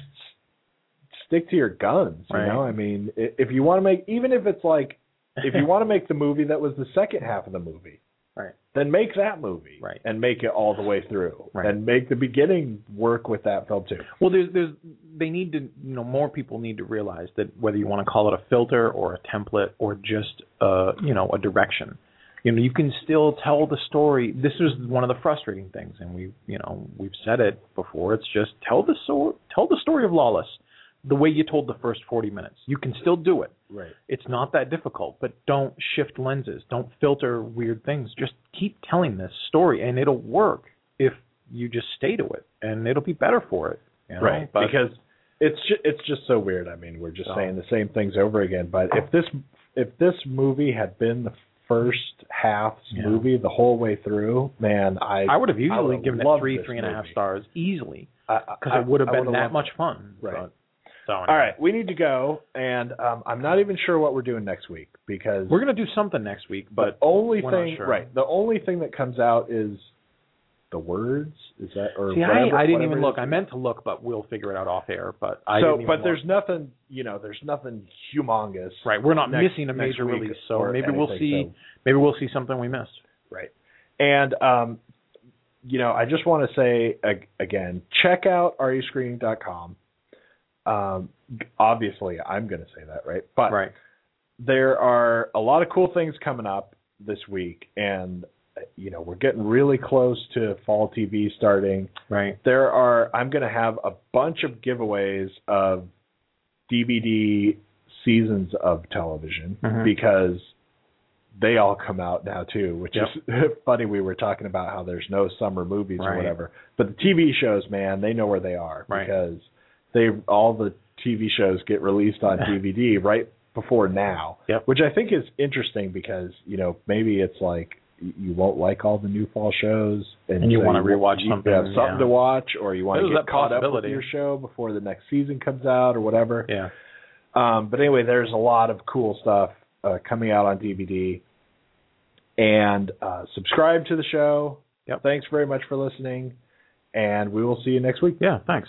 stick to your guns. You Right. know, I mean, if you want to make, even if it's like, if you want to make the movie that was the second half of the movie, Right. then make that movie Right. and make it all the way through Right. and make the beginning work with that film too. Well, there's there's they need to you know more people need to realize that whether you want to call it a filter or a template or just uh you know a direction, you know you can still tell the story. This is one of the frustrating things, and we you know we've said it before. It's just tell the so tell the story of Lawless the way you told the first 40 minutes. You can still do it. Right. It's not that difficult, but don't shift lenses. Don't filter weird things. Just keep telling this story, and it'll work if you just stay to it, and it'll be better for it. you know? Right. But- because it's just, it's just so weird. I mean, we're just So- saying the same things over again. But if this if this movie had been the first half Yeah. movie the whole way through, man, I I would have easily given it three, three and a half stars easily because because it would have been that much fun. Right. But, so All right, we need to go, and um, I'm not even sure what we're doing next week because we're gonna do something next week, but the only thing sure. right, the only thing that comes out is the words. Is that or see, whatever, I, I didn't even look. I meant to look, but we'll figure it out off air. But I so, but look. there's nothing, you know, there's nothing humongous. right. We're not next- missing a major release, so maybe we'll see. anything, Maybe we'll see something we missed. Right. And um, you know, I just want to say again, check out rescreening.com. Um, obviously, I'm going to say that, right? But right. there are a lot of cool things coming up this week, and you know, we're getting really close to fall TV starting. Right. There are I'm going to have a bunch of giveaways of DVD seasons of television Mhm. because they all come out now too, which is funny. We were talking about how there's no summer movies or whatever, but the TV shows, man, they know where they are Right. because they all the TV shows get released on DVD right before now, Yep. which I think is interesting because you know maybe it's like you won't like all the new fall shows And you so wanna rewatch you something, have something yeah. to watch or you want to get caught up with your show before the next season comes out or whatever. Yeah. Um, but anyway, there's a lot of cool stuff uh, coming out on DVD. And uh, subscribe to the show. Yep. Thanks very much for listening, and we will see you next week. Yeah. Thanks.